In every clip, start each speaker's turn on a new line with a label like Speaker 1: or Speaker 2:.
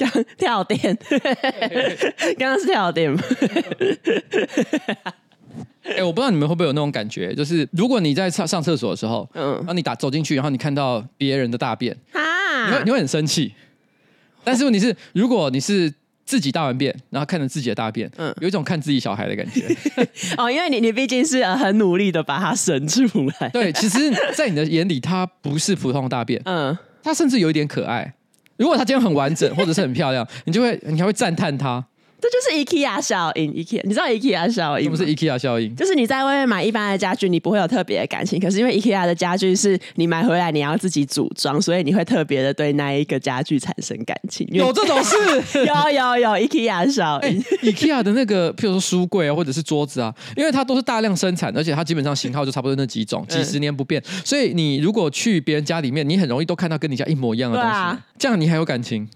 Speaker 1: 刚跳电，刚刚是跳电吗？
Speaker 2: 哎、欸，我不知道你们会不会有那种感觉，就是如果你在上上厕所的时候，嗯，然后你打走进去，然后你看到别人的大便，啊，你会你会很生气。但是问题是，如果你是自己大完便，然后看着自己的大便，嗯，有一种看自己小孩的感觉。
Speaker 1: 哦，因为你你毕竟是很努力的把它生出来。
Speaker 2: 对，其实，在你的眼里，它不是普通的大便，嗯，它甚至有一点可爱。如果它今天很完整或者是很漂亮，你就会你还会赞叹它。
Speaker 1: 这就是 IKEA 效应，IKEA，你知道 IKEA 效应？
Speaker 2: 什么是 IKEA 效应？
Speaker 1: 就是你在外面买一般的家具，你不会有特别的感情。可是因为 IKEA 的家具是你买回来你要自己组装，所以你会特别的对那一个家具产生感情。
Speaker 2: 有这种事？
Speaker 1: 有有有 IKEA 效应。
Speaker 2: 欸、IKEA 的那个，譬如说书柜啊，或者是桌子啊，因为它都是大量生产，而且它基本上型号就差不多那几种，几十年不变。嗯、所以你如果去别人家里面，你很容易都看到跟你家一模一样的东西。啊、这样你还有感情？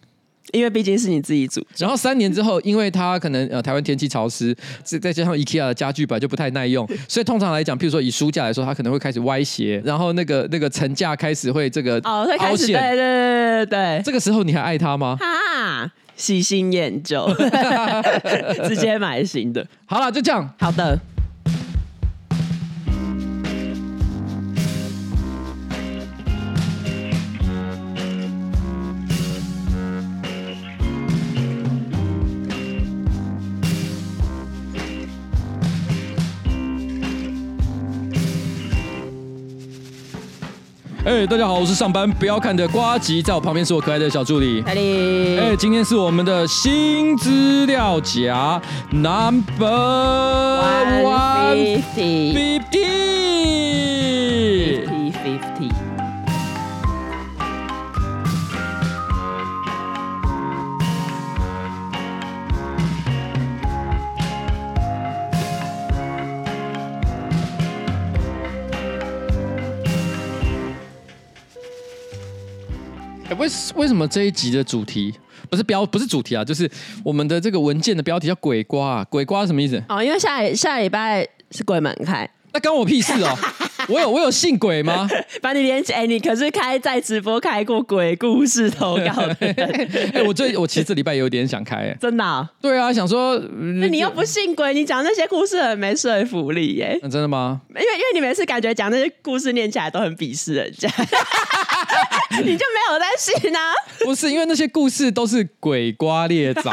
Speaker 1: 因为毕竟是你自己煮，
Speaker 2: 然后三年之后，因为它可能呃台湾天气潮湿，再加上 IKEA 的家具本来就不太耐用，所以通常来讲，譬如说以书架来说，它可能会开始歪斜，然后那个那个层架开始会这个
Speaker 1: 哦会开始对对对对对，
Speaker 2: 这个时候你还爱它吗？
Speaker 1: 哈，喜新厌旧，直接买新的。
Speaker 2: 好了，就这样。
Speaker 1: 好的。
Speaker 2: 哎、欸，大家好，我是上班不要看的瓜吉，在我旁边是我可爱的小助理。
Speaker 1: 艾莉，
Speaker 2: 哎，今天是我们的新资料夹，Number One
Speaker 1: Fifty，Fifty，Fifty。
Speaker 2: 为为什么这一集的主题不是标不是主题啊？就是我们的这个文件的标题叫“鬼瓜”啊，“鬼瓜”什么意思？
Speaker 1: 哦，因为下下礼拜是鬼门开，
Speaker 2: 那关我屁事哦！我有我有信鬼吗？
Speaker 1: 把你连起来，你可是开在直播开过鬼故事投稿的。
Speaker 2: 哎，我最我其实这礼拜有点想开，
Speaker 1: 真的、哦？
Speaker 2: 对啊，想说，
Speaker 1: 那你又不信鬼，你讲那些故事很没说服力耶？
Speaker 2: 真的吗？
Speaker 1: 因为因为你每次感觉讲那些故事念起来都很鄙视人家。你就没有在信呢？
Speaker 2: 不是，因为那些故事都是鬼瓜裂枣。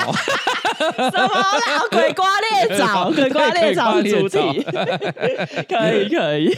Speaker 1: 什么啦？鬼瓜裂枣，鬼瓜裂枣主题。可以可以。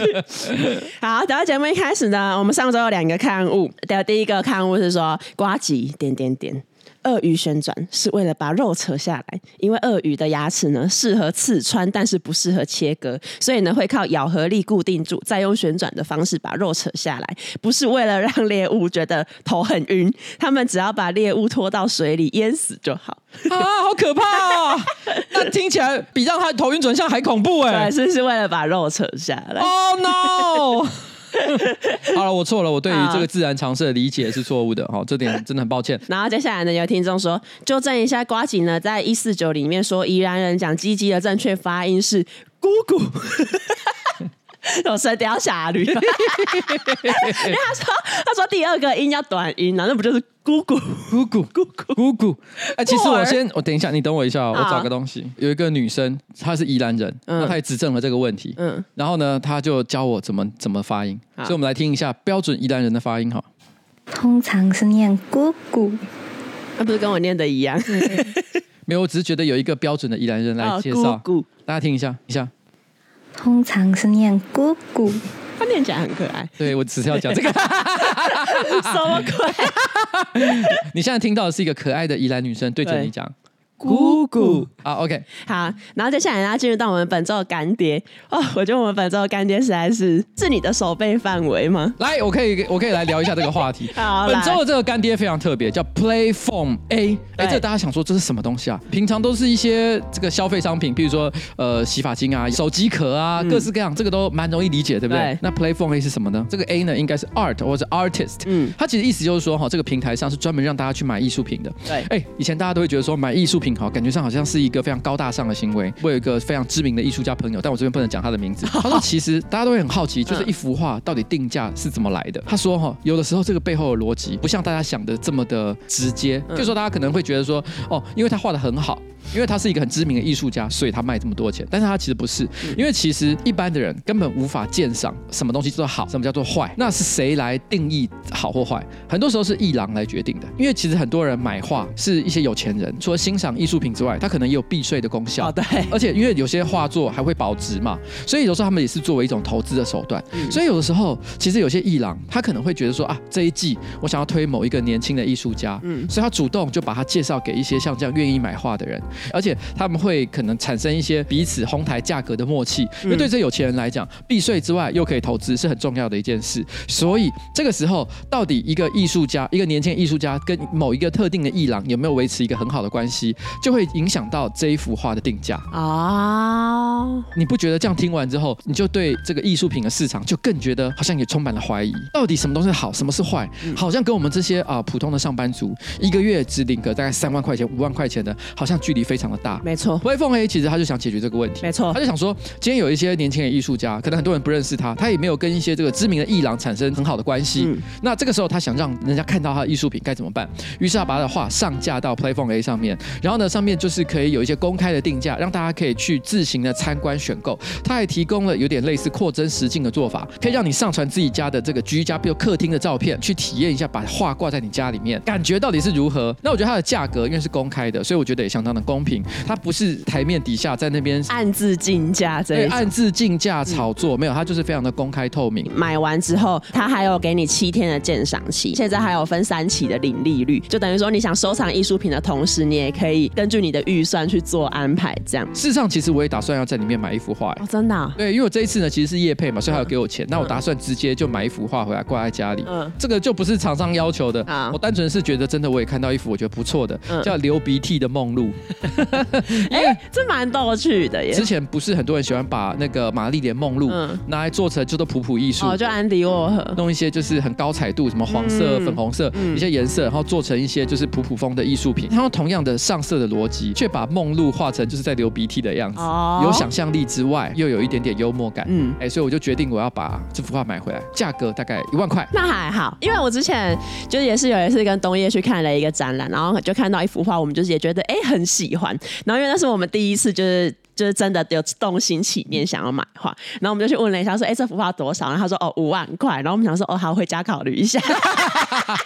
Speaker 1: 好，等到节目一开始呢，我们上周有两个刊物。的第一个刊物是说，瓜吉点点点。鳄鱼旋转是为了把肉扯下来，因为鳄鱼的牙齿呢适合刺穿，但是不适合切割，所以呢会靠咬合力固定住，再用旋转的方式把肉扯下来，不是为了让猎物觉得头很晕，他们只要把猎物拖到水里淹死就好。
Speaker 2: 啊，好可怕啊！那听起来比让他头晕转向还恐怖哎、欸，
Speaker 1: 是是为了把肉扯下来。
Speaker 2: Oh no！好了，我错了，我对于这个自然常识的理解是错误的，好，这点 真的很抱歉。
Speaker 1: 然后接下来呢，有听众说，纠正一下，瓜吉呢，在一四九里面说，宜兰人讲鸡鸡的正确发音是姑姑。有神雕侠侣，因为他说他说第二个音要短音啊，那不就是姑姑
Speaker 2: 姑姑姑姑姑姑？哎，其实我先我等一下，你等我一下，我找个东西。有一个女生，她是宜兰人，那她也指正了这个问题。嗯，然后呢，她就教我怎么怎么发音。所以我们来听一下标准宜兰人的发音哈。
Speaker 3: 通常是念姑姑，
Speaker 1: 那不是跟我念的一样？
Speaker 2: 没有，我只是觉得有一个标准的宜兰人来介绍，大家听一下，一下。
Speaker 3: 通常是念姑姑，
Speaker 1: 他念起来很可爱。
Speaker 2: 对，我只是要讲这个，
Speaker 1: 什么鬼？
Speaker 2: 你现在听到的是一个可爱的宜兰女生对着你讲。姑姑啊，OK，
Speaker 1: 好，然后接下来呢，进入到我们本周的干爹哦，我觉得我们本周的干爹实在是是你的手背范围吗？
Speaker 2: 来，我可以我可以来聊一下这个话题。好，本周的这个干爹非常特别，叫 Playform A。哎，这大家想说这是什么东西啊？平常都是一些这个消费商品，比如说呃洗发精啊、手机壳啊，各式各样，这个都蛮容易理解，对不对？那 Playform A 是什么呢？这个 A 呢，应该是 Art 或者 Artist。嗯，它其实意思就是说哈，这个平台上是专门让大家去买艺术品的。对，哎，以前大家都会觉得说买艺术品哈，感觉上好像是一个非常高大上的行为。我有一个非常知名的艺术家朋友，但我这边不能讲他的名字。他说，其实大家都会很好奇，就是一幅画到底定价是怎么来的。他说哈，有的时候这个背后的逻辑不像大家想的这么的直接。就说大家可能会觉得说，哦，因为他画的很好。因为他是一个很知名的艺术家，所以他卖这么多钱。但是他其实不是，因为其实一般的人根本无法鉴赏什么东西叫做好，什么叫做坏。那是谁来定义好或坏？很多时候是艺廊来决定的。因为其实很多人买画是一些有钱人，除了欣赏艺术品之外，他可能也有避税的功效。
Speaker 1: 对。
Speaker 2: 而且因为有些画作还会保值嘛，所以有时候他们也是作为一种投资的手段。所以有的时候，其实有些艺廊他可能会觉得说啊，这一季我想要推某一个年轻的艺术家，嗯，所以他主动就把他介绍给一些像这样愿意买画的人。而且他们会可能产生一些彼此哄抬价格的默契，因为对这有钱人来讲，避税之外又可以投资是很重要的一件事。所以这个时候，到底一个艺术家，一个年轻艺术家跟某一个特定的艺廊有没有维持一个很好的关系，就会影响到这一幅画的定价啊。你不觉得这样听完之后，你就对这个艺术品的市场就更觉得好像也充满了怀疑？到底什么东西好，什么是坏？好像跟我们这些啊普通的上班族，一个月只领个大概三万块钱、五万块钱的，好像距离非常的大。
Speaker 1: 没错
Speaker 2: ，Play Phone A 其实他就想解决这个问题。
Speaker 1: 没错，
Speaker 2: 他就想说，今天有一些年轻的艺术家，可能很多人不认识他，他也没有跟一些这个知名的艺廊产生很好的关系。嗯、那这个时候，他想让人家看到他的艺术品该怎么办？于是他把他的画上架到 Play Phone A 上面，然后呢，上面就是可以有一些公开的定价，让大家可以去自行的参观选购。他还提供了有点类似扩增实境的做法，可以让你上传自己家的这个居家，比如客厅的照片，去体验一下把画挂在你家里面，感觉到底是如何？那我觉得它的价格因为是公开的，所以我觉得也相当的公平。它不是台面底下在那边
Speaker 1: 暗自竞价，这
Speaker 2: 暗自竞价炒作、嗯、没有，它就是非常的公开透明。
Speaker 1: 买完之后，它还有给你七天的鉴赏期，现在还有分三期的零利率，就等于说你想收藏艺术品的同时，你也可以根据你的预算去做安排。这样，
Speaker 2: 事实上，其实我也打算要在里面买一幅画。
Speaker 1: 哦，真的、啊？
Speaker 2: 对，因为我这一次呢，其实是业配嘛，所以还有给我钱。嗯、那我打算直接就买一幅画回来挂在家里。嗯，这个就不是厂商要求的啊，我单纯是觉得真的，我也看到一幅我觉得不错的，嗯、叫《流鼻涕的梦露》。
Speaker 1: 哎，这蛮逗趣的耶！
Speaker 2: 之前不是很多人喜欢把那个玛丽莲梦露拿来做成，就都普普艺术。
Speaker 1: 哦，就安迪沃荷
Speaker 2: 弄一些就是很高彩度，什么黄色、粉红色一些颜色，然后做成一些就是普普风的艺术品。他用同样的上色的逻辑，却把梦露画成就是在流鼻涕的样子，哦有想象力之外，又有一点点幽默感。嗯，哎，所以我就决定我要把这幅画买回来，价格大概一万块。
Speaker 1: 那还好，因为我之前就是也是有一次跟东叶去看了一个展览，然后就看到一幅画，我们就是也觉得哎很喜欢，然后因为那是我们第一次就是。就是真的有动心起念想要买画，然后我们就去问了一下，说：“哎，这幅画多少？”然后他说：“哦，五万块。”然后我们想说：“哦，好，回家考虑一下。”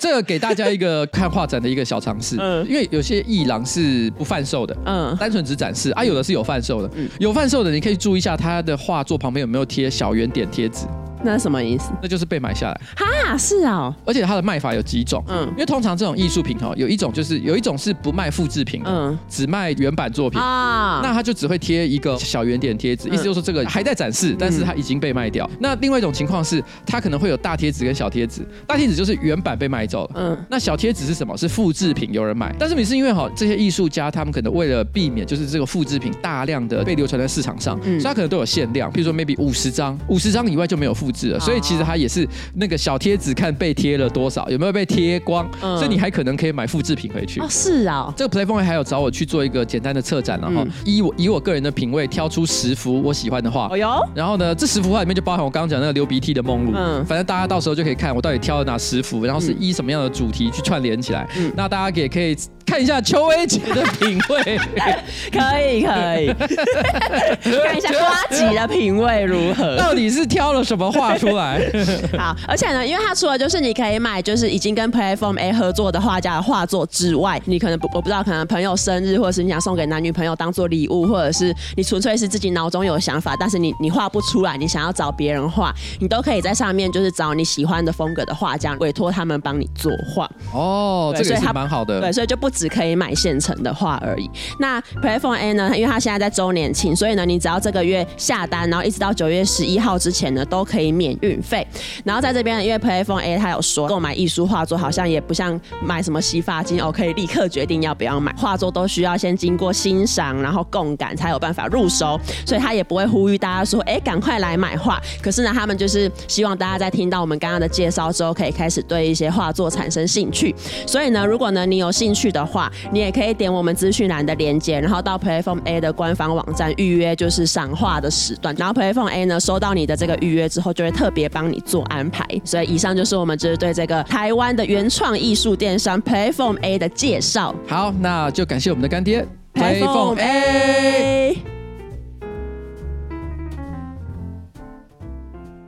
Speaker 2: 这个给大家一个看画展的一个小尝试，嗯，因为有些艺廊是不贩售的，嗯，单纯只展示啊，有的是有贩售的，嗯，有贩售的你可以注意一下他的画作旁边有没有贴小圆点贴纸。
Speaker 1: 那是什么意思？
Speaker 2: 那就是被买下来。
Speaker 1: 哈，是啊、哦，
Speaker 2: 而且它的卖法有几种，嗯，因为通常这种艺术品哈，有一种就是有一种是不卖复制品，嗯，只卖原版作品啊，那它就只会贴一个小圆点贴纸，嗯、意思就是说这个还在展示，但是它已经被卖掉。嗯、那另外一种情况是，它可能会有大贴纸跟小贴纸，大贴纸就是原版被卖走了，嗯，那小贴纸是什么？是复制品有人买，但是你是因为哈这些艺术家他们可能为了避免就是这个复制品大量的被流传在市场上，嗯，所以它可能都有限量，比如说 maybe 五十张，五十张以外就没有复所以其实它。也是那个小贴纸，看被贴了多少，有没有被贴光，嗯、所以你还可能可以买复制品回去。
Speaker 1: 哦，是啊，
Speaker 2: 这个 Play Phone 还有找我去做一个简单的策展，然后以我以我个人的品味挑出十幅我喜欢的画。哦哟，然后呢，这十幅画里面就包含我刚刚讲那个流鼻涕的梦露。嗯，反正大家到时候就可以看我到底挑了哪十幅，然后是依什么样的主题去串联起来。嗯，那大家也可以。看一下邱威姐的品味，
Speaker 1: 可以可以，看一下呱吉的品味如何？
Speaker 2: 到底是挑了什么画出来？
Speaker 1: 好，而且呢，因为它除了就是你可以买，就是已经跟 Play Form A 合作的画家的画作之外，你可能不我不知道，可能朋友生日，或者是你想送给男女朋友当做礼物，或者是你纯粹是自己脑中有想法，但是你你画不出来，你想要找别人画，你都可以在上面就是找你喜欢的风格的画家，委托他们帮你作画。
Speaker 2: 哦，对这个也是蛮好的。
Speaker 1: 对，所以就不。只可以买现成的画而已。那 Play Form A 呢？因为它现在在周年庆，所以呢，你只要这个月下单，然后一直到九月十一号之前呢，都可以免运费。然后在这边，因为 Play Phone A 它有说，购买艺术画作好像也不像买什么洗发精哦，可以立刻决定要不要买。画作都需要先经过欣赏，然后共感才有办法入手。所以他也不会呼吁大家说，哎，赶快来买画。可是呢，他们就是希望大家在听到我们刚刚的介绍之后，可以开始对一些画作产生兴趣。所以呢，如果呢你有兴趣的的话，你也可以点我们资讯栏的链接，然后到 Playphone A 的官方网站预约，就是赏画的时段。然后 Playphone A 呢，收到你的这个预约之后，就会特别帮你做安排。所以以上就是我们就是对这个台湾的原创艺术电商 Playphone A 的介绍。
Speaker 2: 好，那就感谢我们的干爹 Playphone A。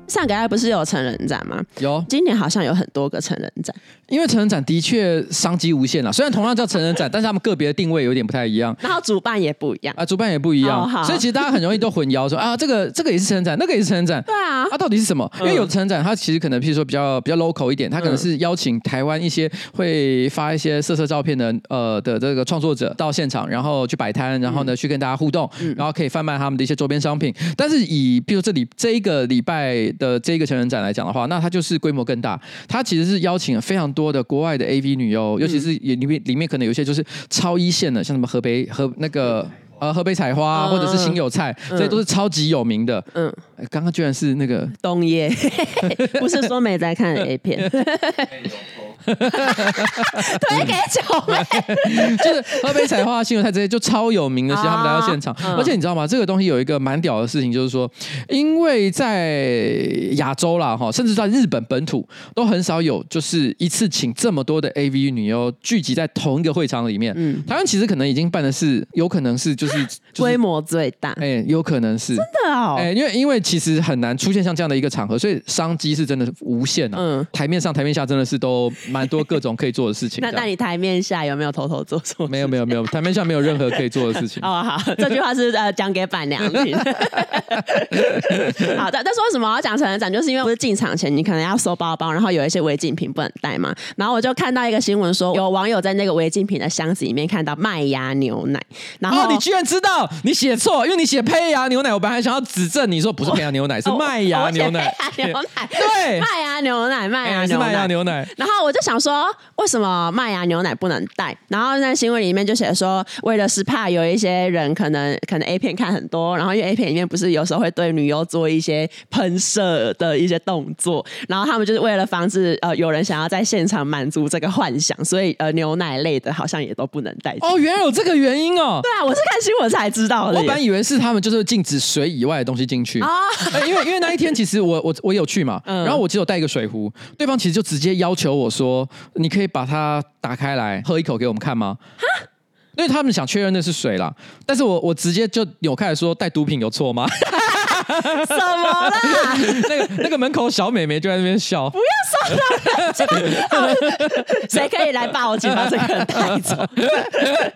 Speaker 1: 上个月不是有成人展吗？
Speaker 2: 有，
Speaker 1: 今年好像有很多个成人展。
Speaker 2: 因为成人展的确商机无限了，虽然同样叫成人展，但是他们个别的定位有点不太一样。
Speaker 1: 然后主办也不一样
Speaker 2: 啊，主办也不一样，哦、所以其实大家很容易都混淆说 啊，这个这个也是成人展，那个也是成人展。
Speaker 1: 对啊，
Speaker 2: 它、啊、到底是什么？因为有成人展，它其实可能譬如说比较比较 local 一点，它可能是邀请台湾一些会发一些色色照片的呃的这个创作者到现场，然后去摆摊，然后呢去跟大家互动，然后可以贩卖他们的一些周边商品。但是以比如这里这一个礼拜的这个成人展来讲的话，那它就是规模更大，它其实是邀请了非常多的国外的 AV 女优，尤其是也里面里面可能有些就是超一线的，像什么河北河那个呃河北采花，或者是新有菜，这些都是超级有名的。嗯，刚刚居然是那个
Speaker 1: 东野，不是说没在看 A 片。推给九妹，
Speaker 2: 就是河北彩花、新闻台这些就超有名的，其实他们来到现场，而且你知道吗？这个东西有一个蛮屌的事情，就是说，因为在亚洲啦，哈，甚至在日本本土都很少有，就是一次请这么多的 AV 女优聚集在同一个会场里面。嗯，台湾其实可能已经办的是，有可能是就是
Speaker 1: 规模最大，
Speaker 2: 哎，有可能是
Speaker 1: 真的哦，
Speaker 2: 哎，因为因为其实很难出现像这样的一个场合，所以商机是真的无限啊。嗯，台面上台面下真的是都。蛮多各种可以做的事情。
Speaker 1: 那那你台面下有没有偷偷做错？
Speaker 2: 没有没有没有，台面下没有任何可以做的事情。
Speaker 1: 哦好，这句话是呃讲给板娘听。好的，但是为什么我要讲成人展？就是因为不是进场前你可能要收包包，然后有一些违禁品不能带嘛。然后我就看到一个新闻说，有网友在那个违禁品的箱子里面看到麦芽牛奶。然后、
Speaker 2: 哦、你居然知道？你写错，因为你写胚芽牛奶，我本来还想要指正你说不是胚芽牛奶，是麦芽牛奶。
Speaker 1: 牛奶
Speaker 2: 对，
Speaker 1: 麦芽牛奶，麦芽
Speaker 2: 是麦芽牛奶。
Speaker 1: 然后我就。想说为什么麦芽牛奶不能带？然后在新闻里面就写说，为了是怕有一些人可能可能 A 片看很多，然后因为 A 片里面不是有时候会对女优做一些喷射的一些动作，然后他们就是为了防止呃有人想要在现场满足这个幻想，所以呃牛奶类的好像也都不能带。
Speaker 2: 哦，原来有这个原因哦。
Speaker 1: 对啊，我是看新闻才知道的。
Speaker 2: 我本来以为是他们就是禁止水以外的东西进去啊、哦，因为因为那一天其实我我我有去嘛，嗯、然后我只有带一个水壶，对方其实就直接要求我说，你可以。把它打开来喝一口给我们看吗？哈，因为他们想确认那是水啦。但是我我直接就扭开来说，带毒品有错吗？
Speaker 1: 什么啦？
Speaker 2: 那个那个门口小美眉就在那边笑。
Speaker 1: 不要说了，谁可以来把我警把这个人带走？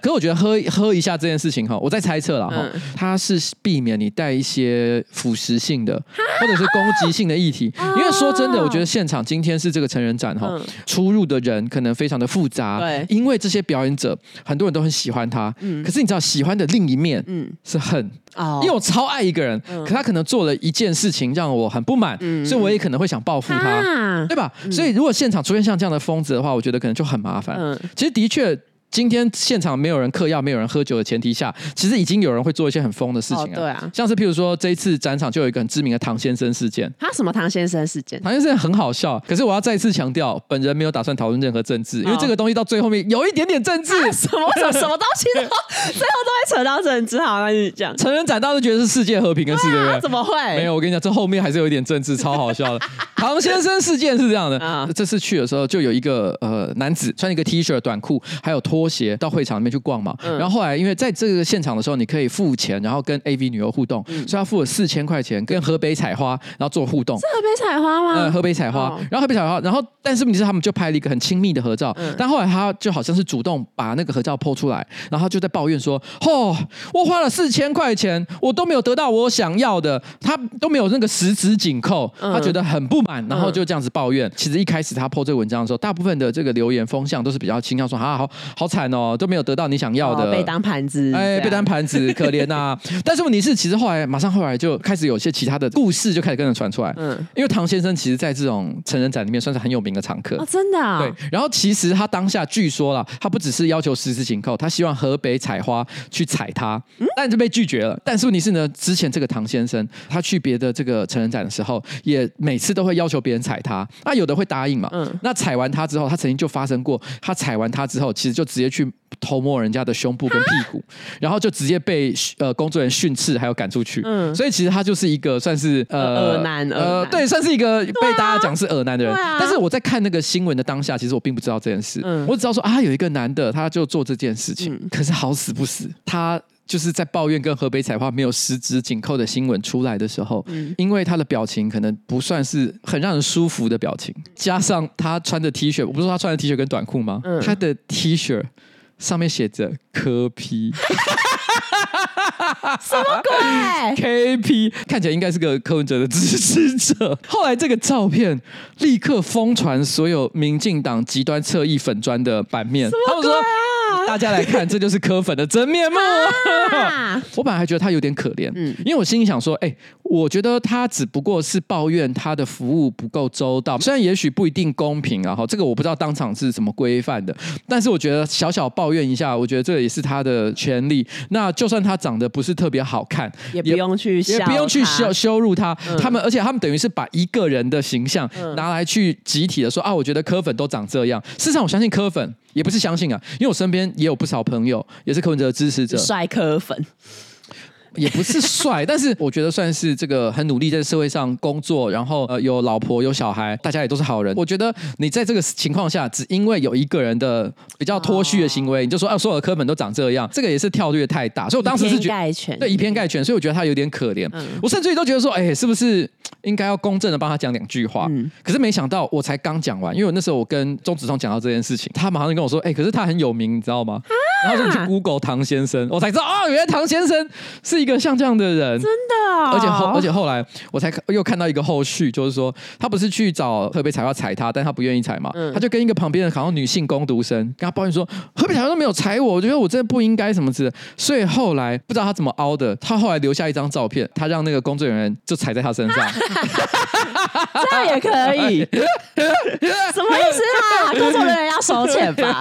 Speaker 2: 可是我觉得喝喝一下这件事情哈，我在猜测了哈，它是避免你带一些腐蚀性的或者是攻击性的议题。因为说真的，我觉得现场今天是这个成人展哈，出入的人可能非常的复杂。对，因为这些表演者很多人都很喜欢他，嗯，可是你知道喜欢的另一面，嗯，是恨。哦，因为我超爱一个人，可他可能做了一件事情让我很不满，所以我也可能会想报复他，对吧？所以如果现场出现像这样的疯子的话，我觉得可能就很麻烦。其实的确。今天现场没有人嗑药，没有人喝酒的前提下，其实已经有人会做一些很疯的事情啊。对啊，像是譬如说这一次展场就有一个很知名的唐先生事件。
Speaker 1: 他什么唐先生事件？
Speaker 2: 唐先生很好笑，可是我要再次强调，本人没有打算讨论任何政治，因为这个东西到最后面有一点点政治。
Speaker 1: 什么什么什么东西都 最后都会扯到政治？好，那你讲。
Speaker 2: 成人展大家都觉得是世界和平的事，对不对？
Speaker 1: 怎么会？
Speaker 2: 没有，我跟你讲，这后面还是有一点政治，超好笑的。唐先生事件是这样的，这次去的时候就有一个呃男子穿一个 T 恤、短裤还有拖鞋到会场里面去逛嘛，然后后来因为在这个现场的时候，你可以付钱，然后跟 AV 女优互动，所以他付了四千块钱跟河北采花，然后做互动。
Speaker 1: 是河北采花吗？
Speaker 2: 嗯，河北采花，然后河北采花，然后但是问题是他们就拍了一个很亲密的合照，但后来他就好像是主动把那个合照 po 出来，然后就在抱怨说：“哦，我花了四千块钱，我都没有得到我想要的，他都没有那个十指紧扣，他觉得很不满，然后就这样子抱怨。其实一开始他 po 这个文章的时候，大部分的这个留言风向都是比较倾向说：啊，好好惨哦，都没有。”得到你想要的，
Speaker 1: 被当盘子，
Speaker 2: 哎，被当盘子，可怜呐。但是问题是，其实后来马上后来就开始有些其他的故事就开始跟着传出来。嗯，因为唐先生其实在这种成人展里面算是很有名的常客。
Speaker 1: 哦，真的啊。
Speaker 2: 对，然后其实他当下据说了，他不只是要求十指紧扣，他希望河北采花去采他，但是被拒绝了。但是问题是呢，之前这个唐先生他去别的这个成人展的时候，也每次都会要求别人采他，那有的会答应嘛。嗯，那采完他之后，他曾经就发生过，他采完他之后，其实就直接去。偷摸人家的胸部跟屁股，然后就直接被呃工作人员训斥，还有赶出去。嗯，所以其实他就是一个算是
Speaker 1: 呃恶男，呃
Speaker 2: 对，算是一个被大家讲是恶男的人。但是我在看那个新闻的当下，其实我并不知道这件事，我只知道说啊，有一个男的他就做这件事情，可是好死不死他。就是在抱怨跟河北彩花没有十指紧扣的新闻出来的时候，嗯，因为他的表情可能不算是很让人舒服的表情，加上他穿的 T 恤，我不是说他穿的 T 恤跟短裤吗？嗯，他的 T 恤上面写着柯 P，
Speaker 1: 什么鬼
Speaker 2: ？KP 看起来应该是个柯文哲的支持者。后来这个照片立刻疯传所有民进党极端侧翼粉砖的版面，他们说。大家来看，这就是柯粉的真面目。啊、我本来还觉得他有点可怜，嗯，因为我心里想说，哎、欸，我觉得他只不过是抱怨他的服务不够周到，虽然也许不一定公平，啊，哈这个我不知道当场是怎么规范的，但是我觉得小小抱怨一下，我觉得这也是他的权利。那就算他长得不是特别好看，
Speaker 1: 也不用去也，
Speaker 2: 不用去羞羞辱他。嗯、他们，而且他们等于是把一个人的形象拿来去集体的说啊，我觉得柯粉都长这样。事实上，我相信柯粉。也不是相信啊，因为我身边也有不少朋友，也是柯文哲的支持者，
Speaker 1: 帅柯粉。
Speaker 2: 也不是帅，但是我觉得算是这个很努力在社会上工作，然后呃有老婆有小孩，大家也都是好人。我觉得你在这个情况下，只因为有一个人的比较脱序的行为，哦、你就说啊所有的科本都长这样，这个也是跳跃太大。所以我当时是觉得对以偏概全，所以我觉得他有点可怜。嗯、我甚至于都觉得说，哎，是不是应该要公正的帮他讲两句话？嗯、可是没想到我才刚讲完，因为我那时候我跟钟子聪讲到这件事情，他马上就跟我说，哎，可是他很有名，你知道吗？啊、然后说你去 Google 唐先生，我才知道啊、哦，原来唐先生是一个像这样的人。
Speaker 1: 真的、哦，
Speaker 2: 而且后而且后来我才又看到一个后续，就是说他不是去找河北彩花踩他，但他不愿意踩嘛，嗯、他就跟一个旁边的好像女性工读生跟他抱怨说，河北彩花都没有踩我，我觉得我真的不应该什么之类。所以后来不知道他怎么凹的，他后来留下一张照片，他让那个工作人员就踩在他身上，
Speaker 1: 这样也可以？什么意思啊？工作人员要收钱吧？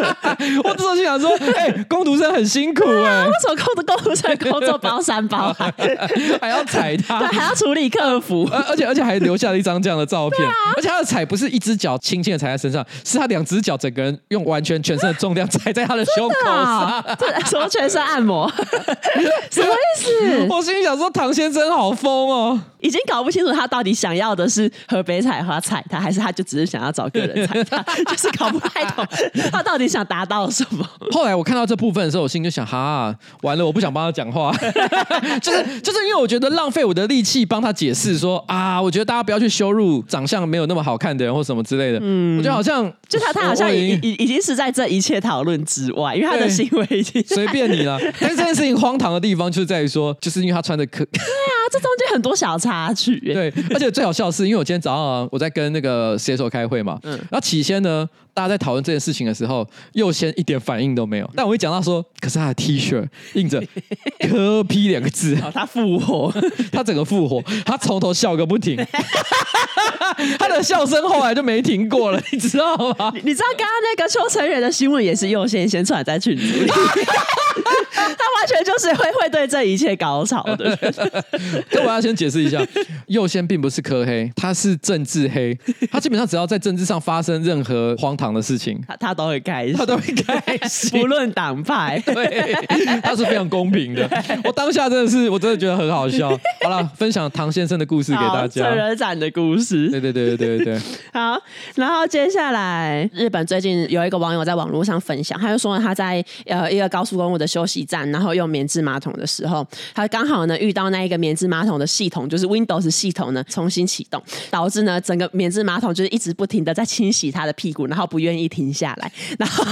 Speaker 2: 我这时候就想说，哎、欸，工读生很辛苦哎、欸，
Speaker 1: 为什么工的工读生工作包山包海，
Speaker 2: 还要踩他，
Speaker 1: 对，还要处理客服，
Speaker 2: 而且而且还留下了一张这样的照片，啊、而且他的踩不是一只脚轻轻的踩在身上，是他两只脚整个人用完全全身的重量踩在他的胸口上，
Speaker 1: 对，什么全身按摩，什么意思？
Speaker 2: 我心里想说，唐先生好疯哦，
Speaker 1: 已经搞不清楚他到底想要的是河北彩花踩他，还是他就只是想要找个人踩他，就是搞不太懂他到底想达到什么。
Speaker 2: 后来我看到这部分的时候，我心里就想，哈，完了，我不想帮他讲话。就是就是因为我觉得浪费我的力气帮他解释说啊，我觉得大家不要去羞辱长相没有那么好看的人或什么之类的。嗯，我觉得好像
Speaker 1: 就他他好像已已已经是在这一切讨论之外，因为他的行为已经
Speaker 2: 随便你了。但是这件事情荒唐的地方就是在于说，就是因为他穿的可对
Speaker 1: 啊，这中间很多小插曲。
Speaker 2: 对，而且最好笑的是，因为我今天早上啊，我在跟那个写手开会嘛，嗯，然后起先呢。大家在讨论这件事情的时候，右先一点反应都没有。但我一讲到说，可是他的 T 恤印着 “科 P” 两个字，
Speaker 1: 他复活，
Speaker 2: 他整个复活，他从头笑个不停，他的笑声后来就没停过了，你知道吗？
Speaker 1: 你，你知道刚刚那个邱成元的新闻也是右先先传在群组里，他完全就是会会对这一切高潮的。
Speaker 2: 那我要先解释一下，右先并不是科黑，他是政治黑，他基本上只要在政治上发生任何荒唐的事情，
Speaker 1: 他他都会开心，
Speaker 2: 他都会开心，
Speaker 1: 不论党派，
Speaker 2: 对，他是非常公平的。我当下真的是，我真的觉得很好笑。好了，分享唐先生的故事给大家，
Speaker 1: 成人展的故事。
Speaker 2: 对对对对对对。
Speaker 1: 好，然后接下来，日本最近有一个网友在网络上分享，他就说他在呃一个高速公路的休息站，然后用棉质马桶的时候，他刚好呢遇到那一个棉质马桶的系统，就是 Windows 系统呢重新启动，导致呢整个棉质马桶就是一直不停的在清洗他的屁股，然后。不愿意停下来，然后，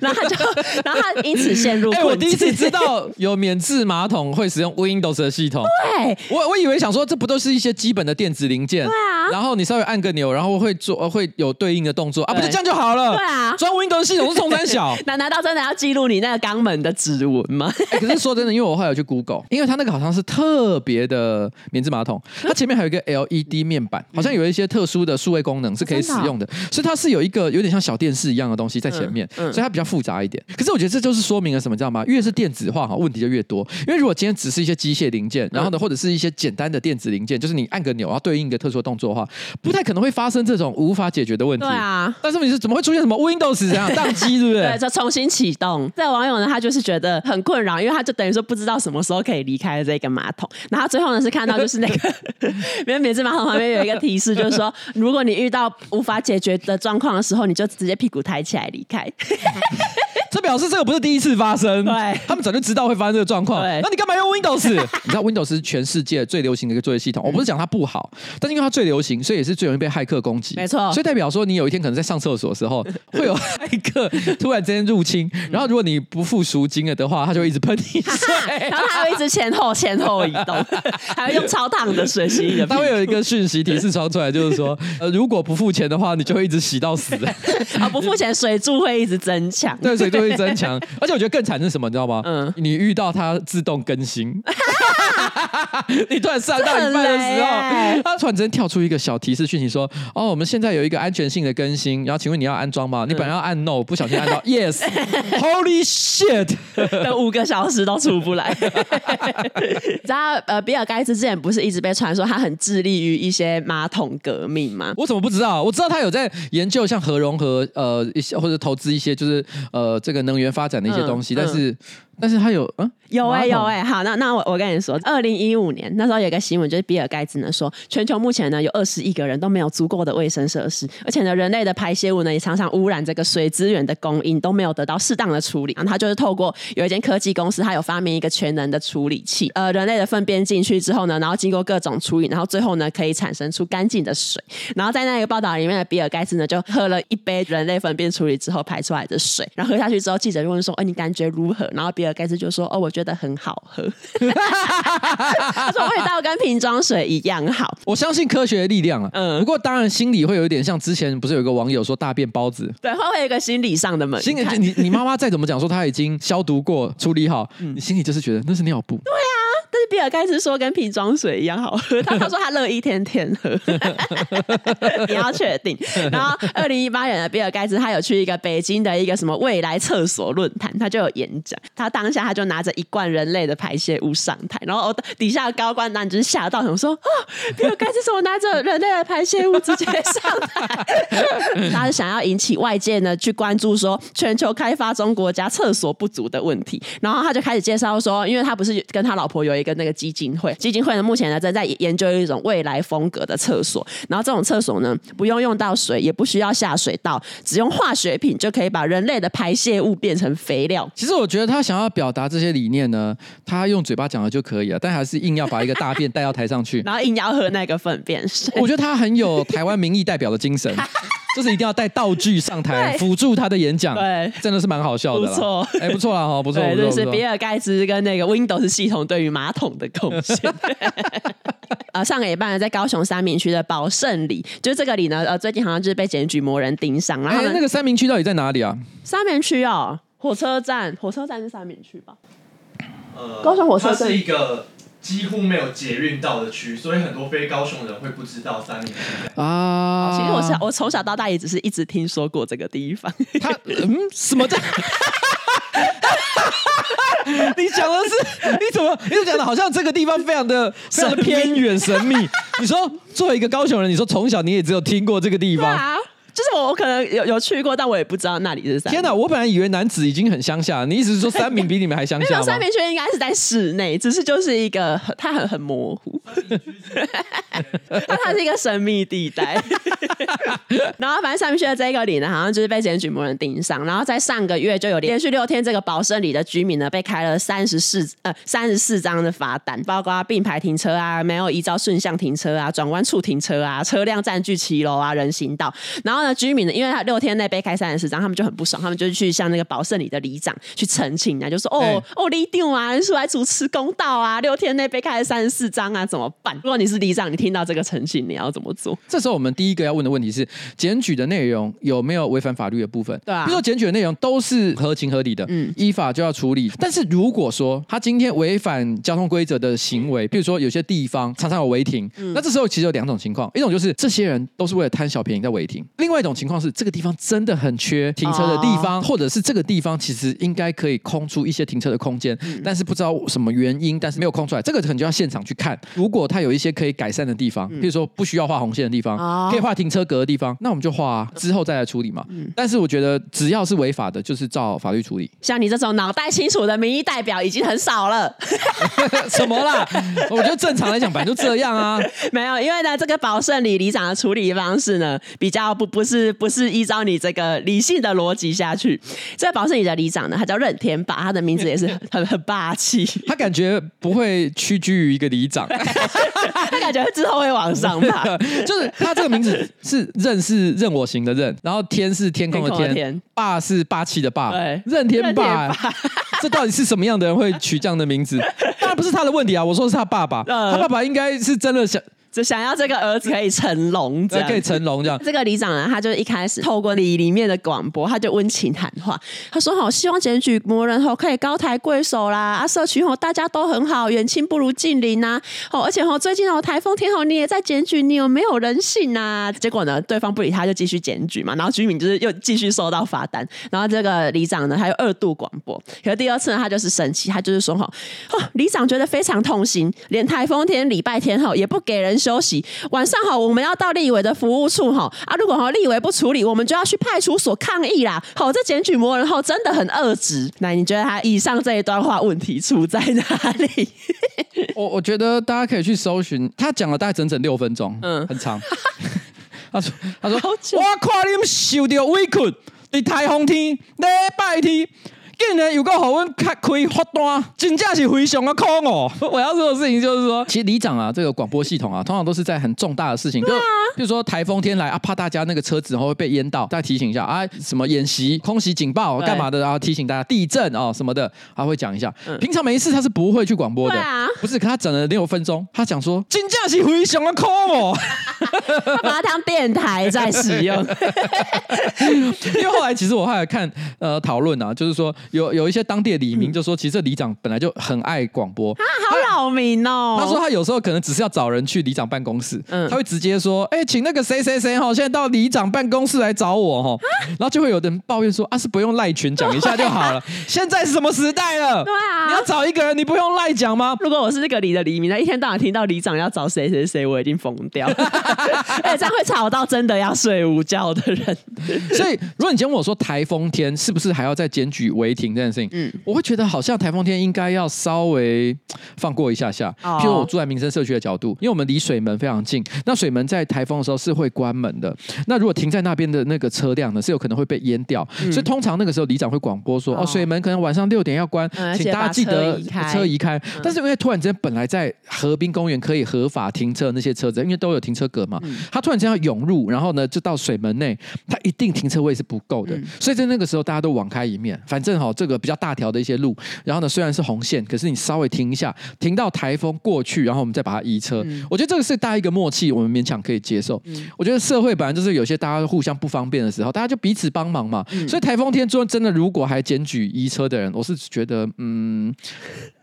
Speaker 1: 然后他就，然后他因此陷入。
Speaker 2: 哎，我第一次知道有免治马桶会使用 Windows 的系统。
Speaker 1: 对，
Speaker 2: 我我以为想说，这不都是一些基本的电子零件？
Speaker 1: 对啊。
Speaker 2: 然后你稍微按个钮，然后会做，会有对应的动作啊，不是这样就好了？
Speaker 1: 对啊。
Speaker 2: 装 Windows 系统是从三小，
Speaker 1: 难难道真的要记录你那个肛门的指纹吗？
Speaker 2: 哎，可是说真的，因为我后来有去 Google，因为它那个好像是特别的免治马桶，它前面还有一个 LED 面板，好像有一些特殊的数位功能是可以使用的，所以它是有一个有点。像小电视一样的东西在前面，所以它比较复杂一点。可是我觉得这就是说明了什么，知道吗？越是电子化哈，问题就越多。因为如果今天只是一些机械零件，然后呢，或者是一些简单的电子零件，就是你按个钮，然后对应一个特殊的动作的话，不太可能会发生这种无法解决的问题。对
Speaker 1: 啊。
Speaker 2: 但是问题是怎么会出现什么 Windows 这样宕机，对不对？
Speaker 1: 对，就重新启动。这个网友呢，他就是觉得很困扰，因为他就等于说不知道什么时候可以离开这个马桶。然后最后呢，是看到就是那个，免治马桶旁边有一个提示，就是说，如果你遇到无法解决的状况的时候，你就就直接屁股抬起来离开。
Speaker 2: 这表示这个不是第一次发生，
Speaker 1: 对，
Speaker 2: 他们早就知道会发生这个状况。对，那你干嘛用 Windows？你知道 Windows 是全世界最流行的一个作业系统。我不是讲它不好，但是因为它最流行，所以也是最容易被骇客攻击。
Speaker 1: 没错，
Speaker 2: 所以代表说你有一天可能在上厕所的时候，会有骇客突然之间入侵，然后如果你不付赎金了的话，他就会一直喷你水，
Speaker 1: 然后他会一直前后前后移动，还会用超烫的水洗你的。
Speaker 2: 他会有一个讯息提示传出来，就是说，呃，如果不付钱的话，你就会一直洗到死。
Speaker 1: 啊，不付钱，水柱会一直增强。
Speaker 2: 对，水柱会增强。而且我觉得更惨是什么，你知道吗？嗯，你遇到它自动更新，你突然上到一半的时候，它突然之间跳出一个小提示讯息说：“哦，我们现在有一个安全性的更新，然后请问你要安装吗？”你本来要按 no，不小心按到 yes，Holy shit，
Speaker 1: 等五个小时都出不来。你知道呃，比尔盖茨之前不是一直被传说他很致力于一些马桶革命吗？
Speaker 2: 我怎么不知道？我知道他有在研究像核融合呃一些或者投资一些就是呃这个能源发展的一些东西，但是。但是他有嗯
Speaker 1: 有哎、欸、有哎、欸、好那那我我跟你说，二零一五年那时候有一个新闻，就是比尔盖茨呢说，全球目前呢有二十亿个人都没有足够的卫生设施，而且呢人类的排泄物呢也常常污染这个水资源的供应，都没有得到适当的处理。然后他就是透过有一间科技公司，他有发明一个全能的处理器，呃人类的粪便进去之后呢，然后经过各种处理，然后最后呢可以产生出干净的水。然后在那个报道里面的比尔盖茨呢就喝了一杯人类粪便处理之后排出来的水，然后喝下去之后，记者就问说，哎你感觉如何？然后比尔盖茨就说：“哦，我觉得很好喝。”他说味道跟瓶装水一样好。
Speaker 2: 我相信科学的力量啊。嗯，不过当然心里会有一点像之前不是有一个网友说大便包子？
Speaker 1: 对，会会有一个心理上的门槛。
Speaker 2: 心里你你妈妈再怎么讲说她已经消毒过处理好，嗯、你心里就是觉得那是尿布。
Speaker 1: 对啊。但是比尔盖茨说跟瓶装水一样好喝，他他说他乐意天天喝，你要确定。然后二零一八年的比尔盖茨他有去一个北京的一个什么未来厕所论坛，他就有演讲。他当下他就拿着一罐人类的排泄物上台，然后底下的高官男就是吓到，想说啊，比尔盖茨怎么拿着人类的排泄物直接上台？他是想要引起外界呢去关注说全球开发中国家厕所不足的问题。然后他就开始介绍说，因为他不是跟他老婆有一。一个那个基金会，基金会呢目前呢正在研究一种未来风格的厕所，然后这种厕所呢不用用到水，也不需要下水道，只用化学品就可以把人类的排泄物变成肥料。
Speaker 2: 其实我觉得他想要表达这些理念呢，他用嘴巴讲了就可以了，但还是硬要把一个大便带到台上去，
Speaker 1: 然后硬要喝那个粪便水。
Speaker 2: 我觉得他很有台湾民意代表的精神。就是一定要带道具上台辅助他的演讲，对，真的是蛮好笑的，不错，哎，不错啦，哈，不错，
Speaker 1: 对，就是比尔盖茨跟那个 Windows 系统对于马桶的贡献。呃，上个礼拜呢，在高雄三明区的宝盛里，就是这个里呢，呃，最近好像就是被检举魔人盯上，然后
Speaker 2: 那个三明区到底在哪里啊？
Speaker 1: 三明区哦，火车站，火车站是三明区吧？呃，高雄火车站
Speaker 4: 是一个。几乎没有捷运到的区，所以很多非高雄人会不知道三民区
Speaker 2: 啊。
Speaker 1: 其实我是我从小到大也只是一直听说过这个地方。
Speaker 2: 他嗯，什么的？你讲的是你怎么？你怎么讲的好像这个地方非常的非常的偏远神秘？你说作为一个高雄人，你说从小你也只有听过这个地方。
Speaker 1: 就是我，我可能有有去过，但我也不知道那里是三。
Speaker 2: 天哪！我本来以为男子已经很乡下，你意思是说三明比你们还乡下吗？
Speaker 1: 三明区应该是在室内，只是就是一个它很很模糊，它它是一个神秘地带。然后反正三明区的这个里呢，好像就是被检举魔人盯上，然后在上个月就有连续六天，这个宝胜里的居民呢被开了三十四呃三十四张的罚单，包括并排停车啊，没有依照顺向停车啊，转弯处停车啊，车辆占据骑楼啊，人行道，然后。那居民呢？因为他六天内被开三十四张，他们就很不爽，他们就去向那个保胜里的里长去澄清啊，就说：“哦、欸、哦，里长啊，你出来主持公道啊！六天内被开三十四张啊，怎么办？如果你是里长，你听到这个澄清，你要怎么做？”
Speaker 2: 这时候我们第一个要问的问题是：检举的内容有没有违反法律的部分？
Speaker 1: 对啊，
Speaker 2: 比如说检举的内容都是合情合理的，嗯，依法就要处理。但是如果说他今天违反交通规则的行为，比如说有些地方常常有违停，嗯、那这时候其实有两种情况：一种就是这些人都是为了贪小便宜在违停，另外一种情况是，这个地方真的很缺停车的地方，哦、或者是这个地方其实应该可以空出一些停车的空间，嗯、但是不知道什么原因，但是没有空出来。这个可能就要现场去看。如果它有一些可以改善的地方，比如说不需要画红线的地方，哦、可以画停车格的地方，那我们就画、啊，之后再来处理嘛。嗯、但是我觉得只要是违法的，就是照法律处理。
Speaker 1: 像你这种脑袋清楚的民意代表已经很少了。
Speaker 2: 什么啦？我觉得正常来讲，反正就这样啊。
Speaker 1: 没有，因为呢，这个保胜里里长的处理方式呢，比较不不是不是依照你这个理性的逻辑下去。这个保胜里的里长呢，他叫任天霸，他的名字也是很很霸气。
Speaker 2: 他感觉不会屈居于一个里长，
Speaker 1: 他感觉之后会往上爬。
Speaker 2: 就是他这个名字是任是任我行的任，然后天是天空的天，天霸是霸气的霸，对任天霸。这到底是什么样的人会取这样的名字？当然不是他的问题啊！我说是他爸爸，他爸爸应该是真的想。
Speaker 1: 就想要这个儿子可以成龙，这样
Speaker 2: 可以成龙这样。
Speaker 1: 这个里长呢，他就一开始透过里里面的广播，他就温情喊话，他说：“好，希望检举魔人吼可以高抬贵手啦，啊，社区吼大家都很好，远亲不如近邻呐。哦，而且吼最近哦台风天吼你也在检举，你有没有人性呐？结果呢，对方不理他，就继续检举嘛。然后居民就是又继续收到罚单。然后这个里长呢，他又二度广播。可是第二次呢，他就是生气，他就是说吼，哦，里长觉得非常痛心，连台风天礼拜天吼也不给人休息。晚上好，我们要到立委的服务处哈啊！如果哈立委不处理，我们就要去派出所抗议啦。好，这检举魔人后真的很恶质。那你觉得他以上这一段话问题出在哪里？
Speaker 2: 我我觉得大家可以去搜寻，他讲了大概整整六分钟，嗯，很长。他说：“他说我看你们受到委屈，你台风天礼拜天。”竟然有个好运开开发单，真正是非常的空哦！我要说的事情就是说，其实里长啊，这个广播系统啊，通常都是在很重大的事情，就比如说台风天来啊，怕大家那个车子会被淹到，再提醒一下啊，什么演习、空袭警报干嘛的，然后提醒大家地震哦什么的，他会讲一下。平常没事他是不会去广播的，不是？可他整了六分钟，他讲说真正是非常的空哦，
Speaker 1: 把它当电台在使用。
Speaker 2: 因为后来其实我后来看呃讨论啊，就是说。有有一些当地的里民就说，其实这里长本来就很爱广播，
Speaker 1: 啊好扰民哦。
Speaker 2: 他说他有时候可能只是要找人去里长办公室，嗯，他会直接说，哎，请那个谁谁谁哈，现在到里长办公室来找我哈，然后就会有人抱怨说，啊，是不用赖群讲一下就好了。现在是什么时代了？对啊，你要找一个人，你不用赖讲吗？
Speaker 1: 如果我是那个里的里民，那一天到晚听到里长要找谁谁谁，我已经疯掉了。哎，这样会吵到真的要睡午觉的人。
Speaker 2: 所以，如果你今天问我说台风天是不是还要再检举违停这件事情，嗯，我会觉得好像台风天应该要稍微放过一下下。哦、譬如我住在民生社区的角度，因为我们离水门非常近，那水门在台风的时候是会关门的。那如果停在那边的那个车辆呢，是有可能会被淹掉。嗯、所以通常那个时候里长会广播说：“哦，哦，水门可能晚上六点要关，嗯、请大家记得车移开。嗯”但是因为突然之间本来在河滨公园可以合法停车的那些车子，因为都有停车格嘛，嗯、他突然间要涌入，然后呢就到水门内，他一定停车位是不够的。嗯、所以在那个时候大家都网开一面，反正哈、哦、这个比较大条的一些路，然后呢虽然是红线，可是你稍微停一下，停到台风过去，然后我们再把它移车。嗯、我觉得这个是大家一个默契，我们勉强可以接受。嗯、我觉得社会本来就是有些大家互相不方便的时候，大家就彼此帮忙嘛。嗯、所以台风天中真的如果还检举移车的人，我是觉得嗯。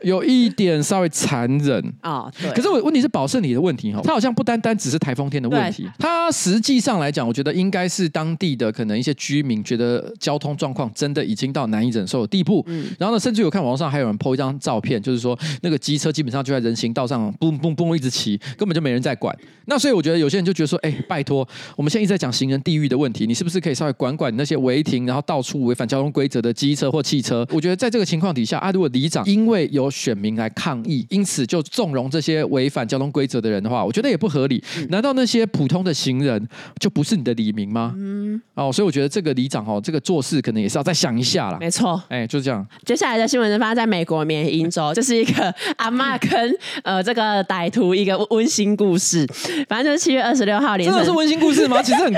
Speaker 2: 有一点稍微残忍啊，对。可是我问题是保胜里的问题哈，它好像不单单只是台风天的问题，它实际上来讲，我觉得应该是当地的可能一些居民觉得交通状况真的已经到难以忍受的地步。嗯。然后呢，甚至有看网上还有人 po 一张照片，就是说那个机车基本上就在人行道上嘣嘣嘣一直骑，根本就没人在管。那所以我觉得有些人就觉得说，哎，拜托，我们现在一直在讲行人地狱的问题，你是不是可以稍微管管那些违停然后到处违反交通规则的机车或汽车？我觉得在这个情况底下啊，如果里长因为有选民来抗议，因此就纵容这些违反交通规则的人的话，我觉得也不合理。难道那些普通的行人就不是你的里民吗？嗯，哦，所以我觉得这个里长哦，这个做事可能也是要再想一下啦。
Speaker 1: 没错，
Speaker 2: 哎，就是这样。
Speaker 1: 接下来的新闻是发生在美国缅因州，这是一个阿嬷跟呃这个歹徒一个温馨故事。反正就是七月二十六号凌晨，
Speaker 2: 真的是温馨故事吗？其实很，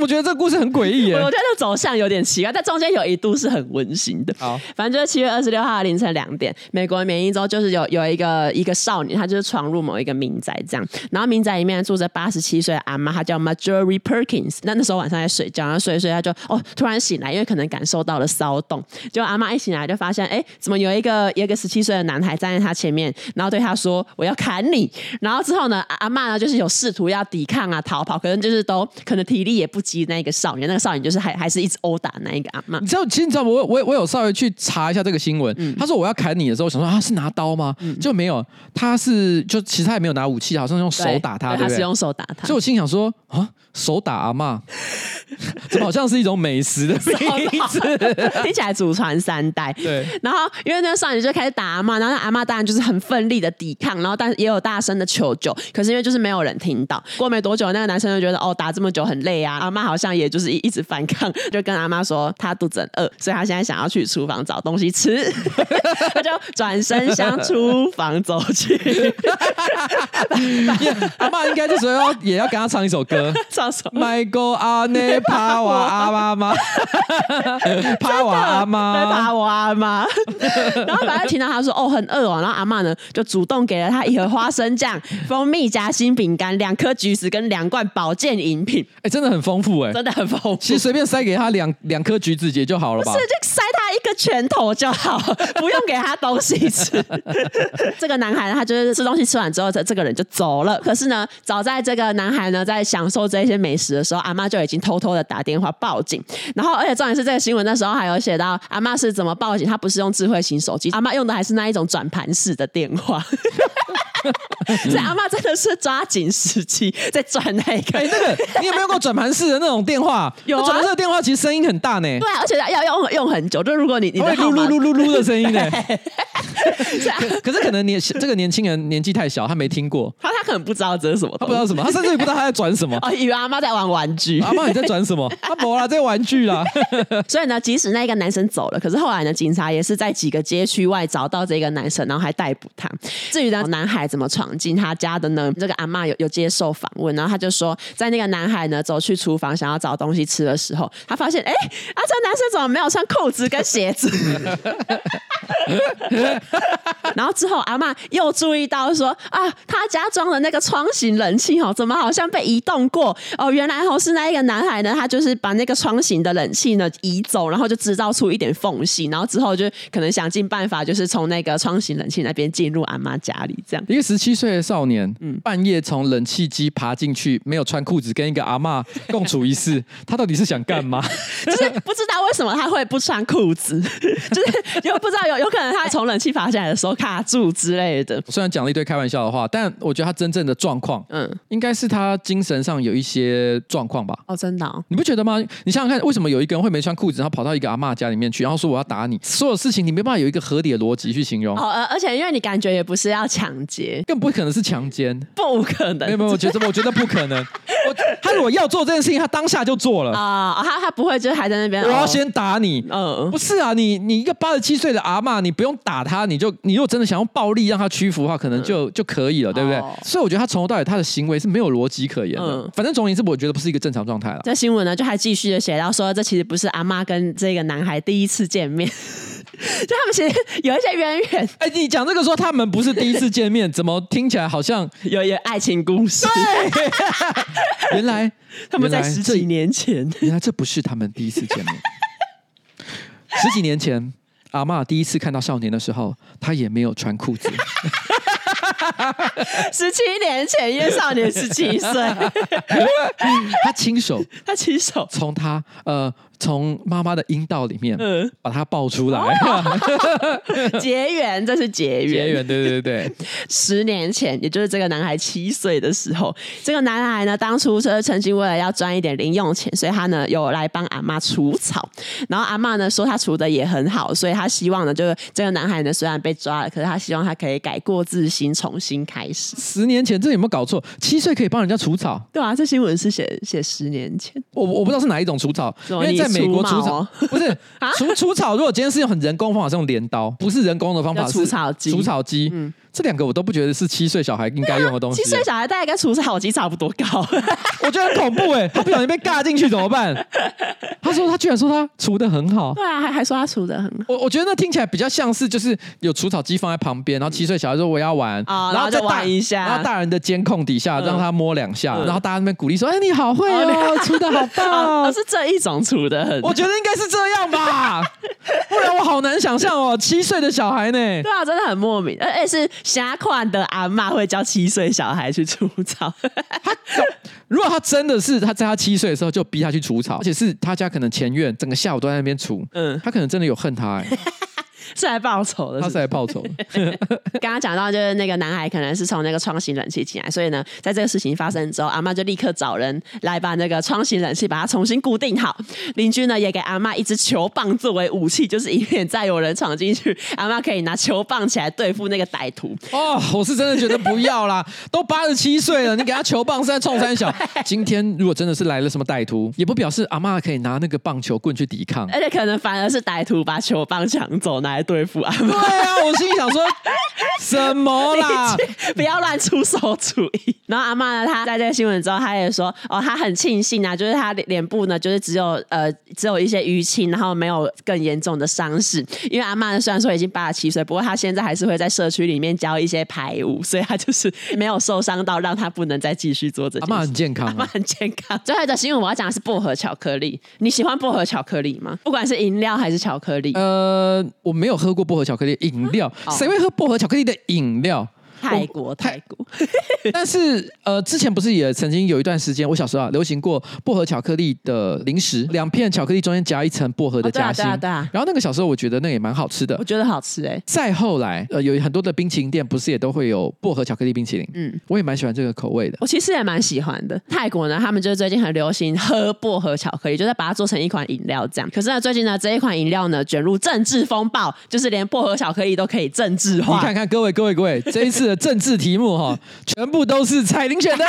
Speaker 2: 我觉得这个故事很诡异耶。
Speaker 1: 我觉得走向有点奇怪，但中间有一度是很温馨的。好，反正就是七月二十六号凌晨两点，美国缅因。州就是有有一个一个少女，她就是闯入某一个民宅这样，然后民宅里面住着八十七岁的阿妈，她叫 Marjorie Perkins。那那时候晚上在睡觉，然后睡一睡，她就哦突然醒来，因为可能感受到了骚动，结果阿妈一醒来就发现，哎，怎么有一个有一个十七岁的男孩站在他前面，然后对他说：“我要砍你。”然后之后呢，阿妈呢就是有试图要抵抗啊、逃跑，可能就是都可能体力也不及那个少年，那个少年就是还 还是一直殴打那一个阿妈。
Speaker 2: 你知道，其实你知道，我我我有稍微去查一下这个新闻。嗯、他说我要砍你的时候，我想说啊是拿刀吗？嗯、就没有，他是就其实他也没有拿武器，好像用手打他，对，对，对，
Speaker 1: 他是用手打他。
Speaker 2: 所以我心想说啊，手打阿妈，怎么好像是一种美食的 名字？
Speaker 1: 听起来祖传三代。
Speaker 2: 对。
Speaker 1: 然后因为那个少女就开始打阿妈，然后那阿妈当然就是很奋力的抵抗，然后但是也有大声的求救，可是因为就是没有人听到。过没多久，那个男生就觉得哦，打这么久很累啊，阿妈好像也就是一一直反抗，就跟阿妈说他肚子很饿，所以他现在想要去厨房找东西吃，他就转身向厨房走去。
Speaker 2: 阿妈应该这时候也要跟他唱一首歌，
Speaker 1: 唱什么
Speaker 2: ？My God，阿内帕瓦阿妈妈，帕瓦阿妈，
Speaker 1: 帕瓦阿妈。然后反正听到他说哦很饿哦，然后阿妈呢就主动给了他一盒花生酱、蜂蜜夹心饼干、两颗橘子跟两罐保健饮品。
Speaker 2: 哎，真的很丰富哎，
Speaker 1: 真的很丰富。
Speaker 2: 其实随便塞给他两两颗橘子也就好了吧？
Speaker 1: 是，就塞他一个拳头就好，不用给他东西吃。这个男孩呢，他就是吃东西吃完之后，这这个人就走了。可是呢，早在这个男孩呢在享受这些美食的时候，阿妈就已经偷偷的打电话报警。然后，而且重点是这个新闻那时候还有写到阿妈是怎么报警，他不是用智慧型手机，阿妈用的还是那一种转盘式的电话。所以阿妈真的是抓紧时机在转那个。
Speaker 2: 哎，那个你有没有用过转盘式的那种电话？有转盘式的电话其实声音很大呢。
Speaker 1: 对啊，而且要用用很久。就如果你你
Speaker 2: 会噜噜噜噜噜的声音呢。可是可能年这个年轻人年纪太小，他没听过。
Speaker 1: 他他可能不知道这是什么，
Speaker 2: 他不知道什么，他甚至也不知道他在转什么。
Speaker 1: 哦，以为阿妈在玩玩具。
Speaker 2: 阿妈你在转什么？他没啦，在玩具啦。
Speaker 1: 所以呢，即使那个男生走了，可是后来呢，警察也是在几个街区外找到这个男生，然后还逮捕他。至于呢，男孩怎么闯进他家的呢？这个阿嬷有有接受访问，然后他就说，在那个男孩呢走去厨房想要找东西吃的时候，他发现，哎，啊，这男生怎么没有穿裤子跟鞋子？然后之后阿嬷又注意到说，啊，他家装的那个窗型冷气哦，怎么好像被移动过？哦，原来哦是那一个男孩呢，他就是把那个窗型的冷气呢移走，然后就制造出一一点缝隙，然后之后就可能想尽办法，就是从那个窗型冷气那边进入阿妈家里，这样。
Speaker 2: 一个十七岁的少年，嗯，半夜从冷气机爬进去，没有穿裤子，跟一个阿妈共处一室，他到底是想干嘛？
Speaker 1: 就是不知道为什么他会不穿裤子，就是又不知道有有可能他从冷气爬下来的时候卡住之类的。
Speaker 2: 虽然讲了一堆开玩笑的话，但我觉得他真正的状况，嗯，应该是他精神上有一些状况吧？
Speaker 1: 哦，真的、哦，
Speaker 2: 你不觉得吗？你想想看，为什么有一个人会没穿裤子，然后跑到一个阿妈家里面去，然后说我要打你？所有事情你没办法有一个合理的逻辑去形容。
Speaker 1: 哦，而且因为你感觉也不是要抢劫，
Speaker 2: 更不可能是强奸，
Speaker 1: 不可能。
Speaker 2: 没有没有，我觉得我觉得不可能。我他如果要做这件事情，他当下就做了
Speaker 1: 啊！他他不会就是还在那边。
Speaker 2: 我要先打你，
Speaker 1: 嗯，
Speaker 2: 不是啊，你你一个八十七岁的阿嬷，你不用打他，你就你如果真的想用暴力让他屈服的话，可能就就可以了，对不对？所以我觉得他从头到尾他的行为是没有逻辑可言的。反正总而言之，我觉得不是一个正常状态了。
Speaker 1: 这新闻呢，就还继续的写到说，这其实不是阿妈跟这个男孩第一次见面。就他们其实有一些渊源。
Speaker 2: 哎，你讲这个说他们不是第一次见面，怎么听起来好像
Speaker 1: 有一个爱情故事？
Speaker 2: 对，原来
Speaker 1: 他们在十几年前，
Speaker 2: 原来这不是他们第一次见面。十几年前，阿妈第一次看到少年的时候，他也没有穿裤子。
Speaker 1: 十七年前，因为少年十七岁，
Speaker 2: 他亲手，
Speaker 1: 他亲手
Speaker 2: 从他呃。从妈妈的阴道里面把它抱出来，
Speaker 1: 结缘，这是结缘，
Speaker 2: 结缘，对对对。
Speaker 1: 十年前，也就是这个男孩七岁的时候，这个男孩呢，当初是曾经为了要赚一点零用钱，所以他呢有来帮阿妈除草。然后阿妈呢说他除的也很好，所以他希望呢，就是这个男孩呢虽然被抓了，可是他希望他可以改过自新，重新开始。
Speaker 2: 十年前，这有没有搞错？七岁可以帮人家除草？
Speaker 1: 对啊，这新闻是写写十年前。
Speaker 2: 我我不知道是哪一种除草，因为在。在美国除草 不是除除草，如果今天是用很人工方法，是用镰刀，不是人工的方法，
Speaker 1: 除草机。
Speaker 2: 除草机，嗯。这两个我都不觉得是七岁小孩应该用的东西。
Speaker 1: 七岁小孩大概跟除草机差不多高，
Speaker 2: 我觉得很恐怖哎！他不小心被尬进去怎么办？他说他居然说他除的很好，
Speaker 1: 对啊，还还说他除的很好。
Speaker 2: 我我觉得那听起来比较像是就是有除草机放在旁边，然后七岁小孩说我要玩，
Speaker 1: 然后就玩一下，
Speaker 2: 然后大人的监控底下让他摸两下，然后大家那边鼓励说：“哎，你好会哦，除的好棒 哦。”
Speaker 1: 是这一种除的很，
Speaker 2: 我觉得应该是这样吧，不然我好难想象哦，七岁的小孩呢？
Speaker 1: 对啊，真的很莫名，而且是瞎款的阿妈会教七岁小孩去除草。
Speaker 2: 他如果他真的是他在他七岁的时候就逼他去除草，而且是他家可能前院整个下午都在那边除，嗯，他可能真的有恨他哎。
Speaker 1: 是来报仇的是是？
Speaker 2: 他是来报仇的。
Speaker 1: 刚刚讲到，就是那个男孩可能是从那个窗型冷气进来，所以呢，在这个事情发生之后，阿妈就立刻找人来把那个窗型冷气把它重新固定好。邻居呢也给阿妈一支球棒作为武器，就是以免再有人闯进去，阿妈可以拿球棒起来对付那个歹徒。
Speaker 2: 哦，我是真的觉得不要啦，都八十七岁了，你给他球棒是在冲三小。今天如果真的是来了什么歹徒，也不表示阿妈可以拿那个棒球棍去抵抗，
Speaker 1: 而且可能反而是歹徒把球棒抢走拿来对付阿妈。
Speaker 2: 对啊，我心里想说，什么啦？
Speaker 1: 不要乱出馊主意。然后阿妈呢，她在这个新闻之后，她也说，哦，她很庆幸啊，就是她脸部呢，就是只有呃，只有一些淤青，然后没有更严重的伤势。因为阿妈呢，虽然说已经八十七岁，不过她现在还是会在社区里面教一些排舞，所以她就是没有受伤到，让她不能再继续做这件事。
Speaker 2: 阿妈很健康啊，
Speaker 1: 阿妈很健康。最后一个新闻我要讲的是薄荷巧克力，你喜欢薄荷巧克力吗？不管是饮料还是巧克力？
Speaker 2: 呃，我没有喝过薄荷巧克力饮料，谁会喝薄荷巧克力的饮料？
Speaker 1: 泰国，泰国，
Speaker 2: 但是呃，之前不是也曾经有一段时间，我小时候啊，流行过薄荷巧克力的零食，两片巧克力中间夹一层薄荷的夹心，
Speaker 1: 对啊，对啊。
Speaker 2: 然后那个小时候我觉得那也蛮好吃的，
Speaker 1: 我觉得好吃哎。
Speaker 2: 再后来，呃，有很多的冰淇淋店不是也都会有薄荷巧克力冰淇淋？嗯，我也蛮喜欢这个口味的。
Speaker 1: 我其实也蛮喜欢的。泰国呢，他们就是最近很流行喝薄荷巧克力，就是把它做成一款饮料这样。可是呢，最近呢，这一款饮料呢卷入政治风暴，就是连薄荷巧克力都可以政治化。
Speaker 2: 你看看各位各位各位，这一次的政治题目。哈，全部都是彩铃选的，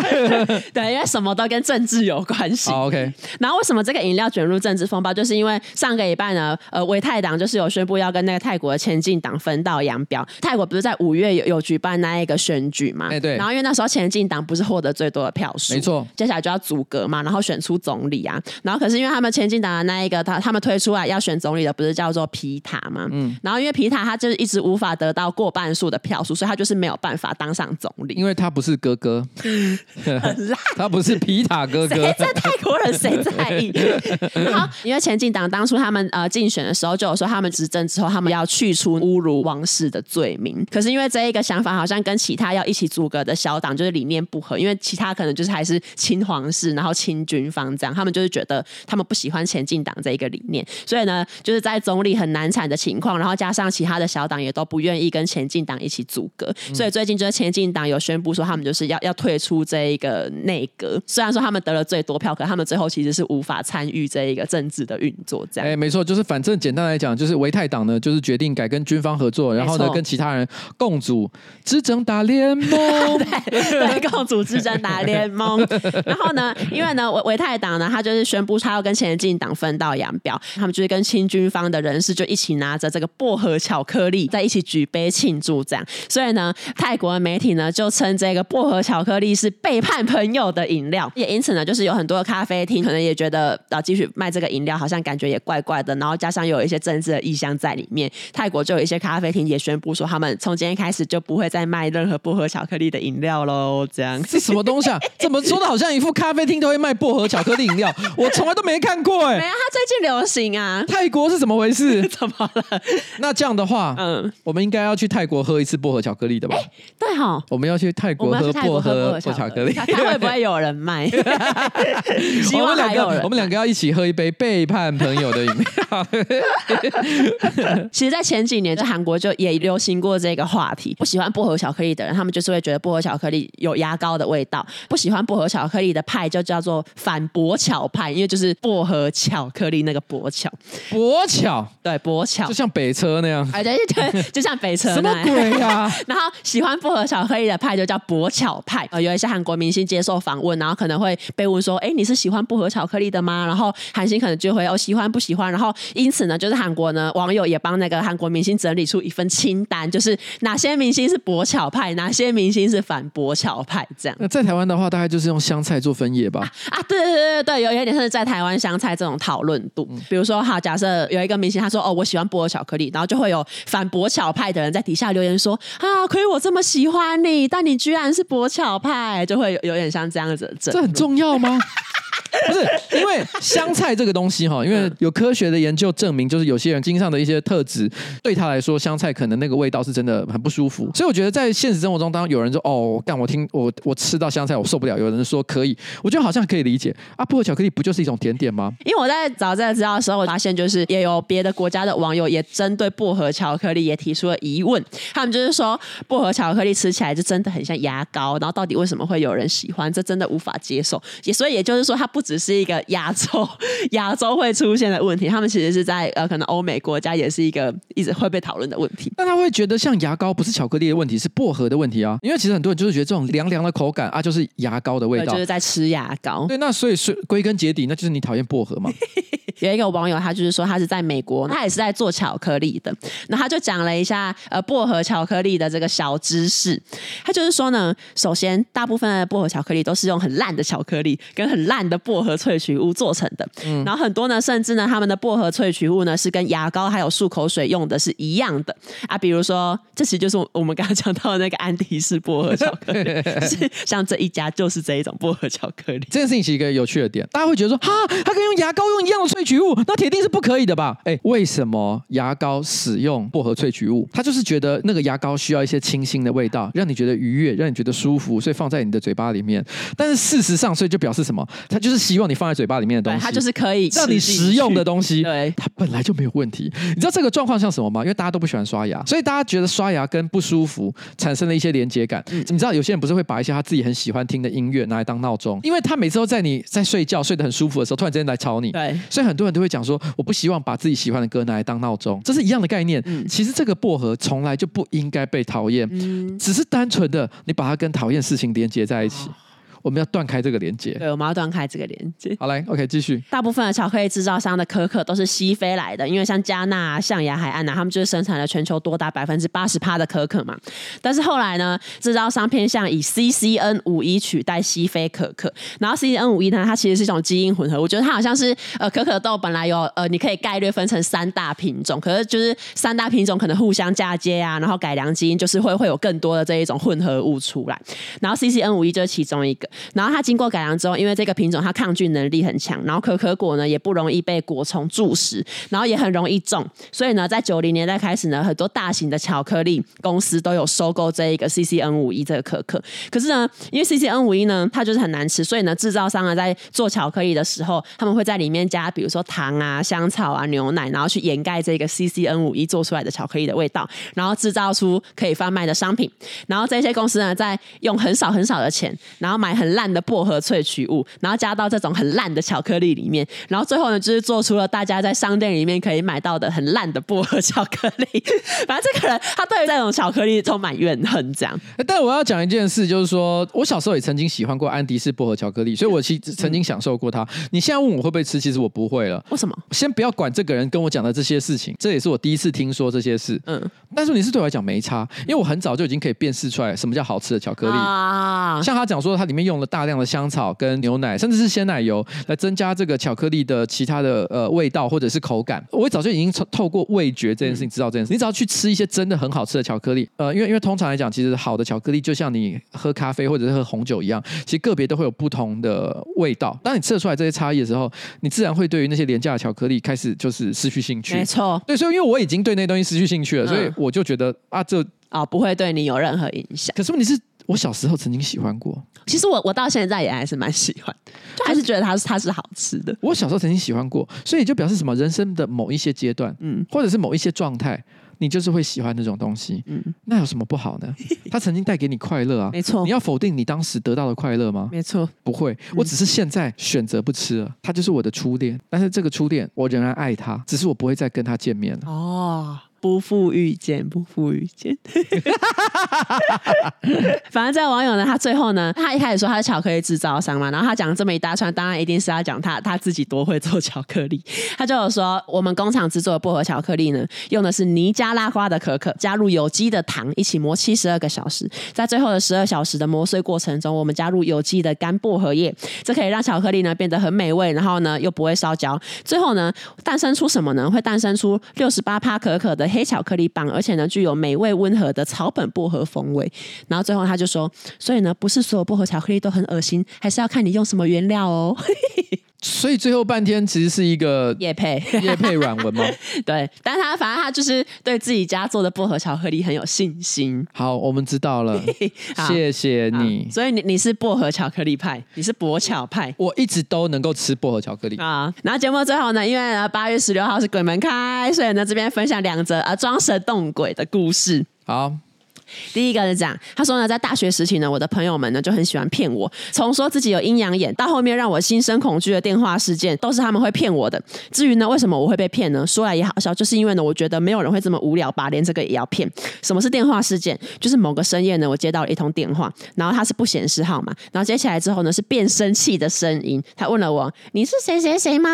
Speaker 1: 对，因为什么都跟政治有关系。
Speaker 2: Oh, OK，
Speaker 1: 然后为什么这个饮料卷入政治风暴？就是因为上个礼拜呢，呃，维泰党就是有宣布要跟那个泰国的前进党分道扬镳。泰国不是在五月有有举办那一个选举嘛？
Speaker 2: 哎，对。
Speaker 1: 然后因为那时候前进党不是获得最多的票数，
Speaker 2: 没错。
Speaker 1: 接下来就要组阁嘛，然后选出总理啊。然后可是因为他们前进党的那一个他他们推出来要选总理的不是叫做皮塔嘛？嗯。然后因为皮塔他就是一直无法得到过半数的票数，所以他就是没有办法。当上总理，
Speaker 2: 因为他不是哥哥 他不是皮塔哥哥。
Speaker 1: 谁在泰国人谁在意？好因为前进党当初他们呃竞选的时候就有说，他们执政之后他们要去除侮辱王室的罪名。可是因为这一个想法好像跟其他要一起组阁的小党就是理念不合，因为其他可能就是还是亲皇室，然后亲军方这样，他们就是觉得他们不喜欢前进党这一个理念，所以呢就是在总理很难产的情况，然后加上其他的小党也都不愿意跟前进党一起组阁，所以最近。就是前进党有宣布说，他们就是要要退出这一个内阁。虽然说他们得了最多票，可他们最后其实是无法参与这一个政治的运作。这样，
Speaker 2: 哎，没错，就是反正简单来讲，就是维泰党呢，就是决定改跟军方合作，然后呢，跟其他人共组执政大联盟。
Speaker 1: 对对，共组执政大联盟。然后呢，因为呢，维维泰党呢，他就是宣布他要跟前进党分道扬镳。他们就是跟亲军方的人士就一起拿着这个薄荷巧克力在一起举杯庆祝。这样，所以呢，泰。国的媒体呢就称这个薄荷巧克力是背叛朋友的饮料，也因此呢，就是有很多的咖啡厅可能也觉得啊，继续卖这个饮料好像感觉也怪怪的，然后加上有一些政治的意向在里面，泰国就有一些咖啡厅也宣布说，他们从今天开始就不会再卖任何薄荷巧克力的饮料喽。这样
Speaker 2: 是什么东西啊？怎么说的好像一副咖啡厅都会卖薄荷巧克力饮料？我从来都没看过哎、欸。
Speaker 1: 没有，它最近流行啊。
Speaker 2: 泰国是怎么回事？
Speaker 1: 怎么了？
Speaker 2: 那这样的话，嗯，我们应该要去泰国喝一次薄荷巧克力的吧？欸
Speaker 1: 对哈，
Speaker 2: 我们要去泰国喝薄荷巧克力，
Speaker 1: 看会不会有人卖？希望还有人。
Speaker 2: 我们两个要一起喝一杯背叛朋友的饮料。
Speaker 1: 其实，在前几年，在韩国就也流行过这个话题。不喜欢薄荷巧克力的人，他们就是会觉得薄荷巧克力有牙膏的味道。不喜欢薄荷巧克力的派，就叫做反薄巧派，因为就是薄荷巧克力那个薄巧。
Speaker 2: 薄巧，
Speaker 1: 对，薄巧，
Speaker 2: 就像北车那样。
Speaker 1: 哎，对对，就像北车。
Speaker 2: 什么鬼呀？
Speaker 1: 然后喜欢薄荷巧克力的派就叫薄巧派。呃，有一些韩国明星接受访问，然后可能会被问说：“哎，你是喜欢薄荷巧克力的吗？”然后韩星可能就会哦，喜欢不喜欢。然后因此呢，就是韩国呢网友也帮那个韩国明星整理出一份清单，就是哪些明星是薄巧派，哪些明星是反薄巧派这样。
Speaker 2: 那在台湾的话，大概就是用香菜做分野吧？
Speaker 1: 啊，啊对对对对，有有一点是在台湾香菜这种讨论度。嗯、比如说哈，假设有一个明星他说：“哦，我喜欢薄荷巧克力。”然后就会有反薄巧派的人在底下留言说：“啊，啊亏我这么喜欢你，但你居然是薄巧派，就会有有点像这样子。”
Speaker 2: 这很重要吗？不是因为香菜这个东西哈，因为有科学的研究证明，就是有些人经上的一些特质，对他来说，香菜可能那个味道是真的很不舒服。所以我觉得在现实生活中，当有人说哦，干我听我我吃到香菜我受不了，有人说可以，我觉得好像可以理解啊。薄荷巧克力不就是一种甜点吗？
Speaker 1: 因为我在找这个资料的时候，我发现就是也有别的国家的网友也针对薄荷巧克力也提出了疑问，他们就是说薄荷巧克力吃起来就真的很像牙膏，然后到底为什么会有人喜欢？这真的无法接受。也所以也就是说，它不只是一个亚洲 亚洲会出现的问题，他们其实是在呃可能欧美国家也是一个一直会被讨论的问题。
Speaker 2: 但他会觉得像牙膏不是巧克力的问题，是薄荷的问题啊。因为其实很多人就是觉得这种凉凉的口感啊，就是牙膏的味道，
Speaker 1: 就是在吃牙膏。
Speaker 2: 对，那所以是归根结底，那就是你讨厌薄荷嘛。
Speaker 1: 有一个网友，他就是说他是在美国，他也是在做巧克力的。那他就讲了一下呃薄荷巧克力的这个小知识。他就是说呢，首先大部分的薄荷巧克力都是用很烂的巧克力跟很烂的薄荷萃取物做成的。嗯，然后很多呢，甚至呢，他们的薄荷萃取物呢是跟牙膏还有漱口水用的是一样的啊。比如说，这其实就是我们刚刚讲到的那个安迪士薄荷巧克力，是像这一家就是这一种薄荷巧克力。
Speaker 2: 这件事情是一个有趣的点，大家会觉得说，哈，它可以用牙膏用一样的萃取物，那铁定是不可以的吧？哎，为什么牙膏使用薄荷萃取物？他就是觉得那个牙膏需要一些清新的味道，让你觉得愉悦，让你觉得舒服，所以放在你的嘴巴里面。但是事实上，所以就表示什么？他就是希望你放在嘴巴里面的东西，
Speaker 1: 他就是可以
Speaker 2: 让你食用的东西。
Speaker 1: 对，
Speaker 2: 它本来就没有问题。你知道这个状况像什么吗？因为大家都不喜欢刷牙，所以大家觉得刷牙跟不舒服产生了一些连接感。嗯，你知道有些人不是会把一些他自己很喜欢听的音乐拿来当闹钟，因为他每次都在你在睡觉睡得很舒服的时候，突然之间来吵你。
Speaker 1: 对，
Speaker 2: 所以很多人都会讲说，我不希望把自己喜欢的歌拿来当闹钟，这是一样的概念。嗯，其实这个薄荷从来就不应该被讨厌，嗯，只是单纯的你把它跟讨厌事情连接在一起。哦我们要断开这个连接，
Speaker 1: 对，我们要断开这个连接。
Speaker 2: 好来，OK，继续。
Speaker 1: 大部分的巧克力制造商的可可都是西非来的，因为像加纳、象牙海岸呐，他们就是生产了全球多达百分之八十趴的可可嘛。但是后来呢，制造商偏向以 CCN 五一取代西非可可。然后 CCN 五一呢，它其实是一种基因混合。我觉得它好像是呃，可可豆本来有呃，你可以概略分成三大品种，可是就是三大品种可能互相嫁接啊，然后改良基因，就是会会有更多的这一种混合物出来。然后 CCN 五一就是其中一个。然后它经过改良之后，因为这个品种它抗菌能力很强，然后可可果呢也不容易被果虫蛀食，然后也很容易种，所以呢，在九零年代开始呢，很多大型的巧克力公司都有收购这一个 CCN 五一这个可可。可是呢，因为 CCN 五一呢，它就是很难吃，所以呢，制造商呢在做巧克力的时候，他们会在里面加比如说糖啊、香草啊、牛奶，然后去掩盖这个 CCN 五一做出来的巧克力的味道，然后制造出可以贩卖的商品。然后这些公司呢，在用很少很少的钱，然后买很烂的薄荷萃取物，然后加到这种很烂的巧克力里面，然后最后呢，就是做出了大家在商店里面可以买到的很烂的薄荷巧克力。反正这个人他对于这种巧克力充满怨恨，这样。
Speaker 2: 但我要讲一件事，就是说我小时候也曾经喜欢过安迪士薄荷巧克力，所以我其实曾经享受过它。你现在问我会不会吃，其实我不会了。
Speaker 1: 为什么？
Speaker 2: 先不要管这个人跟我讲的这些事情，这也是我第一次听说这些事。嗯，但是你是对我来讲没差，因为我很早就已经可以辨识出来什么叫好吃的巧克力啊。像他讲说，它里面用了大量的香草跟牛奶，甚至是鲜奶油来增加这个巧克力的其他的呃味道或者是口感。我早就已经透过味觉这件事情知道这件事。你只要去吃一些真的很好吃的巧克力，呃，因为因为通常来讲，其实好的巧克力就像你喝咖啡或者是喝红酒一样，其实个别都会有不同的味道。当你吃得出来这些差异的时候，你自然会对于那些廉价的巧克力开始就是失去兴趣。
Speaker 1: 没错，
Speaker 2: 对，所以因为我已经对那东西失去兴趣了，所以我就觉得啊，这
Speaker 1: 啊不会对你有任何影响。
Speaker 2: 可是问题是。我小时候曾经喜欢过，
Speaker 1: 其实我我到现在也还是蛮喜欢，就还是觉得它是它是好吃的。
Speaker 2: 我小时候曾经喜欢过，所以就表示什么？人生的某一些阶段，嗯，或者是某一些状态，你就是会喜欢那种东西，嗯，那有什么不好呢？它曾经带给你快乐啊，
Speaker 1: 没错。
Speaker 2: 你要否定你当时得到的快乐吗？
Speaker 1: 没错，
Speaker 2: 不会。我只是现在选择不吃了，它就是我的初恋，但是这个初恋我仍然爱它，只是我不会再跟他见面了。
Speaker 1: 哦。不负遇见，不负遇见。反正这个网友呢，他最后呢，他一开始说他是巧克力制造商嘛，然后他讲这么一大串，当然一定是要讲他他自己多会做巧克力。他就有说，我们工厂制作的薄荷巧克力呢，用的是尼加拉瓜的可可，加入有机的糖，一起磨七十二个小时，在最后的十二小时的磨碎过程中，我们加入有机的干薄荷叶，这可以让巧克力呢变得很美味，然后呢又不会烧焦。最后呢，诞生出什么呢？会诞生出六十八趴可可的。黑巧克力棒，而且呢，具有美味温和的草本薄荷风味。然后最后他就说，所以呢，不是所有薄荷巧克力都很恶心，还是要看你用什么原料哦。
Speaker 2: 所以最后半天其实是一个
Speaker 1: 叶配
Speaker 2: 叶配软文吗？
Speaker 1: 对，但是他反正他就是对自己家做的薄荷巧克力很有信心。
Speaker 2: 好，我们知道了，
Speaker 1: 好
Speaker 2: 谢谢你。
Speaker 1: 所以你你是薄荷巧克力派，你是薄巧派。
Speaker 2: 我一直都能够吃薄荷巧克力
Speaker 1: 啊。然后节目最后呢，因为呢八月十六号是鬼门开，所以呢这边分享两则啊装神弄鬼的故事。
Speaker 2: 好。
Speaker 1: 第一个是这样，他说呢，在大学时期呢，我的朋友们呢就很喜欢骗我，从说自己有阴阳眼，到后面让我心生恐惧的电话事件，都是他们会骗我的。至于呢，为什么我会被骗呢？说来也好笑，就是因为呢，我觉得没有人会这么无聊吧，连这个也要骗。什么是电话事件？就是某个深夜呢，我接到了一通电话，然后他是不显示号码，然后接起来之后呢，是变声器的声音，他问了我：“你是谁谁谁吗？”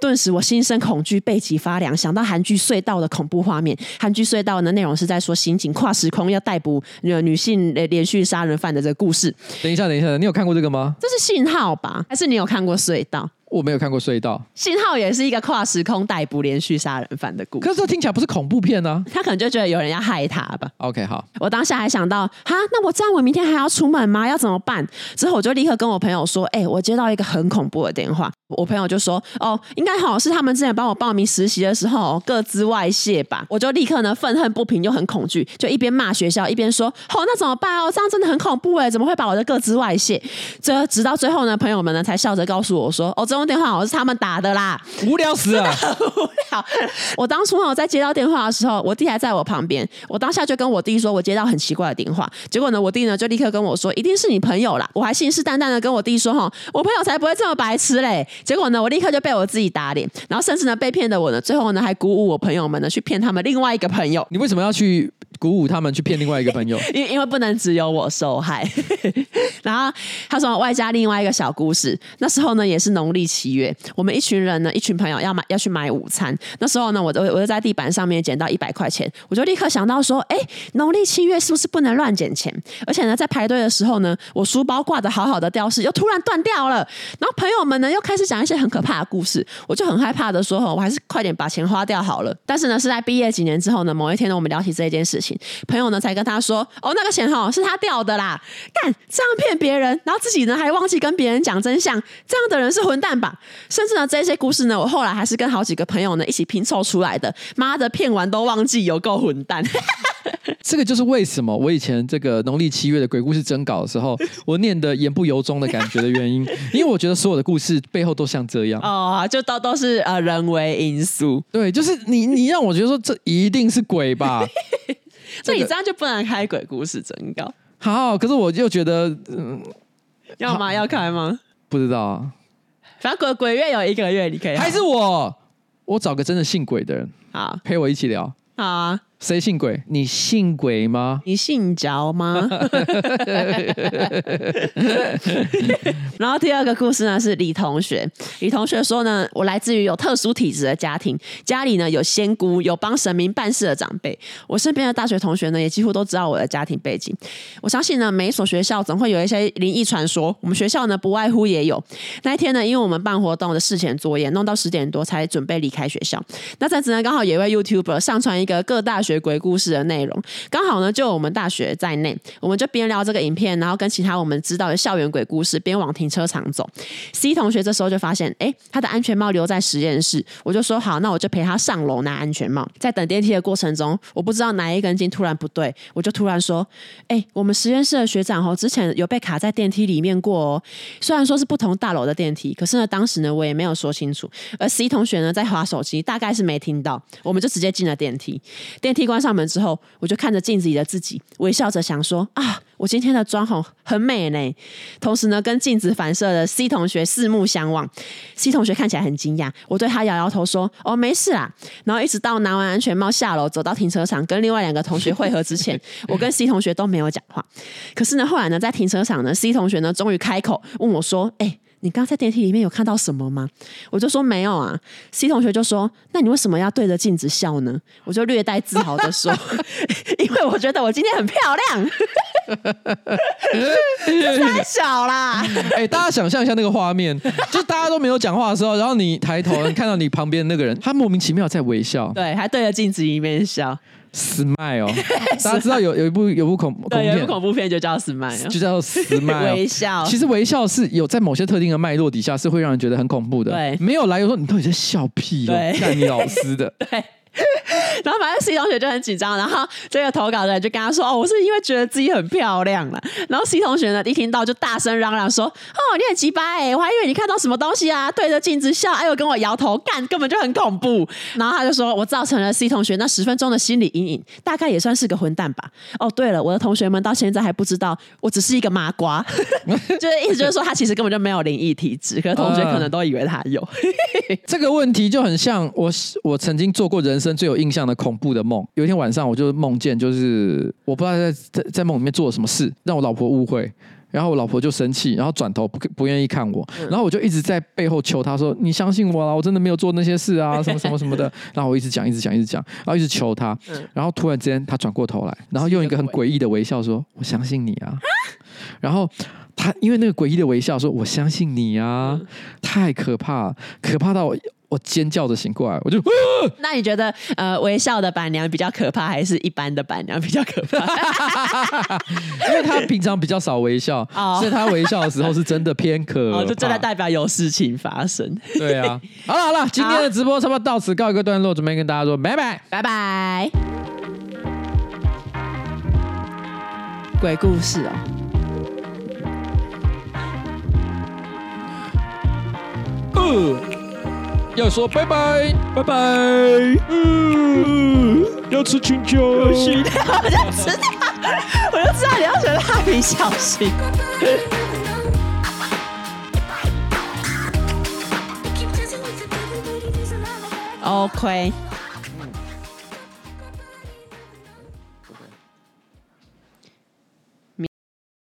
Speaker 1: 顿时我心生恐惧，背脊发凉，想到韩剧隧道的恐怖画面。韩剧隧道的内容是在说刑警跨时空要逮捕女性连续杀人犯的这个故事。
Speaker 2: 等一下，等一下，你有看过这个吗？
Speaker 1: 这是信号吧？还是你有看过隧道？
Speaker 2: 我没有看过隧道，
Speaker 1: 信号也是一个跨时空逮捕连续杀人犯的故事。
Speaker 2: 可是这听起来不是恐怖片呢、啊？
Speaker 1: 他可能就觉得有人要害他吧。
Speaker 2: OK，好。
Speaker 1: 我当下还想到，哈，那我这样我明天还要出门吗？要怎么办？之后我就立刻跟我朋友说，哎、欸，我接到一个很恐怖的电话。我朋友就说，哦，应该好是他们之前帮我报名实习的时候各自外泄吧。我就立刻呢愤恨不平又很恐惧，就一边骂学校一边说，哦，那怎么办哦？这样真的很恐怖哎，怎么会把我的各自外泄？这直到最后呢，朋友们呢才笑着告诉我说，哦，这通电话好像是他们。打的啦，
Speaker 2: 无聊死了，
Speaker 1: 无聊。我当初我在接到电话的时候，我弟还在我旁边，我当下就跟我弟说，我接到很奇怪的电话。结果呢，我弟呢就立刻跟我说，一定是你朋友啦。我还信誓旦旦的跟我弟说，哈，我朋友才不会这么白痴嘞。结果呢，我立刻就被我自己打脸，然后甚至呢被骗的我呢，最后呢还鼓舞我朋友们呢去骗他们另外一个朋友。
Speaker 2: 你为什么要去鼓舞他们去骗另外一个朋友？
Speaker 1: 因因为不能只有我受害。然后他说外加另外一个小故事，那时候呢也是农历七月，我们。一群人呢，一群朋友要买要去买午餐。那时候呢，我我我就在地板上面捡到一百块钱，我就立刻想到说，哎，农历七月是不是不能乱捡钱？而且呢，在排队的时候呢，我书包挂的好好的吊饰又突然断掉了。然后朋友们呢又开始讲一些很可怕的故事，我就很害怕的说，我还是快点把钱花掉好了。但是呢，是在毕业几年之后呢，某一天呢，我们聊起这件事情，朋友呢才跟他说，哦，那个钱哈是他掉的啦，干这样骗别人，然后自己呢还忘记跟别人讲真相，这样的人是混蛋吧？甚至呢。这些故事呢，我后来还是跟好几个朋友呢一起拼凑出来的。妈的，骗完都忘记，有够混蛋！
Speaker 2: 这个就是为什么我以前这个农历七月的鬼故事征稿的时候，我念的言不由衷的感觉的原因，因为我觉得所有的故事背后都像这样
Speaker 1: 哦，就都都是呃人为因素。
Speaker 2: 对，就是你你让我觉得说这一定是鬼吧？
Speaker 1: 所以你这样就不能开鬼故事征稿。
Speaker 2: 好，可是我就觉得，嗯，
Speaker 1: 要吗？要开吗？
Speaker 2: 不知道啊。
Speaker 1: 反正鬼鬼月有一个月，你可以
Speaker 2: 还是我，我找个真的信鬼的人，好陪我一起聊，
Speaker 1: 好啊。
Speaker 2: 谁信鬼？你信鬼吗？
Speaker 1: 你信着吗？然后第二个故事呢是李同学。李同学说呢，我来自于有特殊体质的家庭，家里呢有仙姑，有帮神明办事的长辈。我身边的大学同学呢也几乎都知道我的家庭背景。我相信呢，每一所学校总会有一些灵异传说。我们学校呢不外乎也有。那一天呢，因为我们办活动的事前作业，弄到十点多才准备离开学校。那在此呢，刚好有一位 YouTuber 上传一个各大学鬼故事的内容，刚好呢，就我们大学在内，我们就边聊这个影片，然后跟其他我们知道的校园鬼故事，边往停车场走。C 同学这时候就发现，哎，他的安全帽留在实验室，我就说好，那我就陪他上楼拿安全帽。在等电梯的过程中，我不知道哪一根筋突然不对，我就突然说，哎，我们实验室的学长哦，之前有被卡在电梯里面过哦。虽然说是不同大楼的电梯，可是呢，当时呢，我也没有说清楚。而 C 同学呢，在滑手机，大概是没听到，我们就直接进了电梯。电梯关上门之后，我就看着镜子里的自己，微笑着想说：“啊，我今天的妆红很美呢。”同时呢，跟镜子反射的 C 同学四目相望。C 同学看起来很惊讶，我对他摇摇头说：“哦，没事啦。”然后一直到拿完安全帽下楼，走到停车场跟另外两个同学会合之前，我跟 C 同学都没有讲话。可是呢，后来呢，在停车场呢，C 同学呢终于开口问我说：“哎。”你刚在电梯里面有看到什么吗？我就说没有啊。C 同学就说：“那你为什么要对着镜子笑呢？”我就略带自豪的说：“ 因为我觉得我今天很漂亮。”太小啦！
Speaker 2: 哎、欸，大家想象一下那个画面，就大家都没有讲话的时候，然后你抬头，看到你旁边那个人，他莫名其妙在微笑，
Speaker 1: 对，还对着镜子一面笑。
Speaker 2: Smile 哦，大家知道有有一部有部恐恐怖片，
Speaker 1: 有一部恐怖片就叫 Smile，
Speaker 2: 就叫 Smile
Speaker 1: 微笑。
Speaker 2: 其实微笑是有在某些特定的脉络底下是会让人觉得很恐怖的。
Speaker 1: 对，
Speaker 2: 没有来由说你到底在笑屁哦，看你老师的。
Speaker 1: 对。然后反正 C 同学就很紧张，然后这个投稿的人就跟他说：“哦，我是因为觉得自己很漂亮了。”然后 C 同学呢一听到就大声嚷嚷说：“哦，你很奇葩哎，我还以为你看到什么东西啊，对着镜子笑，哎呦跟我摇头干，根本就很恐怖。”然后他就说：“我造成了 C 同学那十分钟的心理阴影，大概也算是个混蛋吧。”哦，对了，我的同学们到现在还不知道我只是一个麻瓜，就是意思就是说他其实根本就没有灵异体质，可是同学可能都以为他有。
Speaker 2: 这个问题就很像我，我曾经做过人生最有印象的。恐怖的梦，有一天晚上我就梦见，就是我不知道在在在梦里面做了什么事，让我老婆误会，然后我老婆就生气，然后转头不不愿意看我，然后我就一直在背后求她说：“你相信我啦，我真的没有做那些事啊，什么什么什么的。”然后我一直讲，一直讲，一直讲，然后一直求她，然后突然之间她转过头来，然后用一个很诡异的微笑说：“我相信你啊。”然后她因为那个诡异的微笑说：“我相信你啊。”太可怕，可怕到我。我尖叫着醒过来，我就。
Speaker 1: 那你觉得，呃，微笑的板娘比较可怕，还是一般的板娘比较可怕？
Speaker 2: 因为他平常比较少微笑，哦、所以他微笑的时候是真的偏可怕。哦，
Speaker 1: 就真的代表有事情发生。
Speaker 2: 对啊，好了好了，今天的直播差不多到此告一个段落，准备跟大家说拜拜
Speaker 1: 拜拜。鬼故事哦。
Speaker 2: 呃 要说拜拜，拜拜。
Speaker 1: 嗯，
Speaker 2: 要吃青椒。
Speaker 1: 我就知道，我就知道你要选蜡笔小新。OK。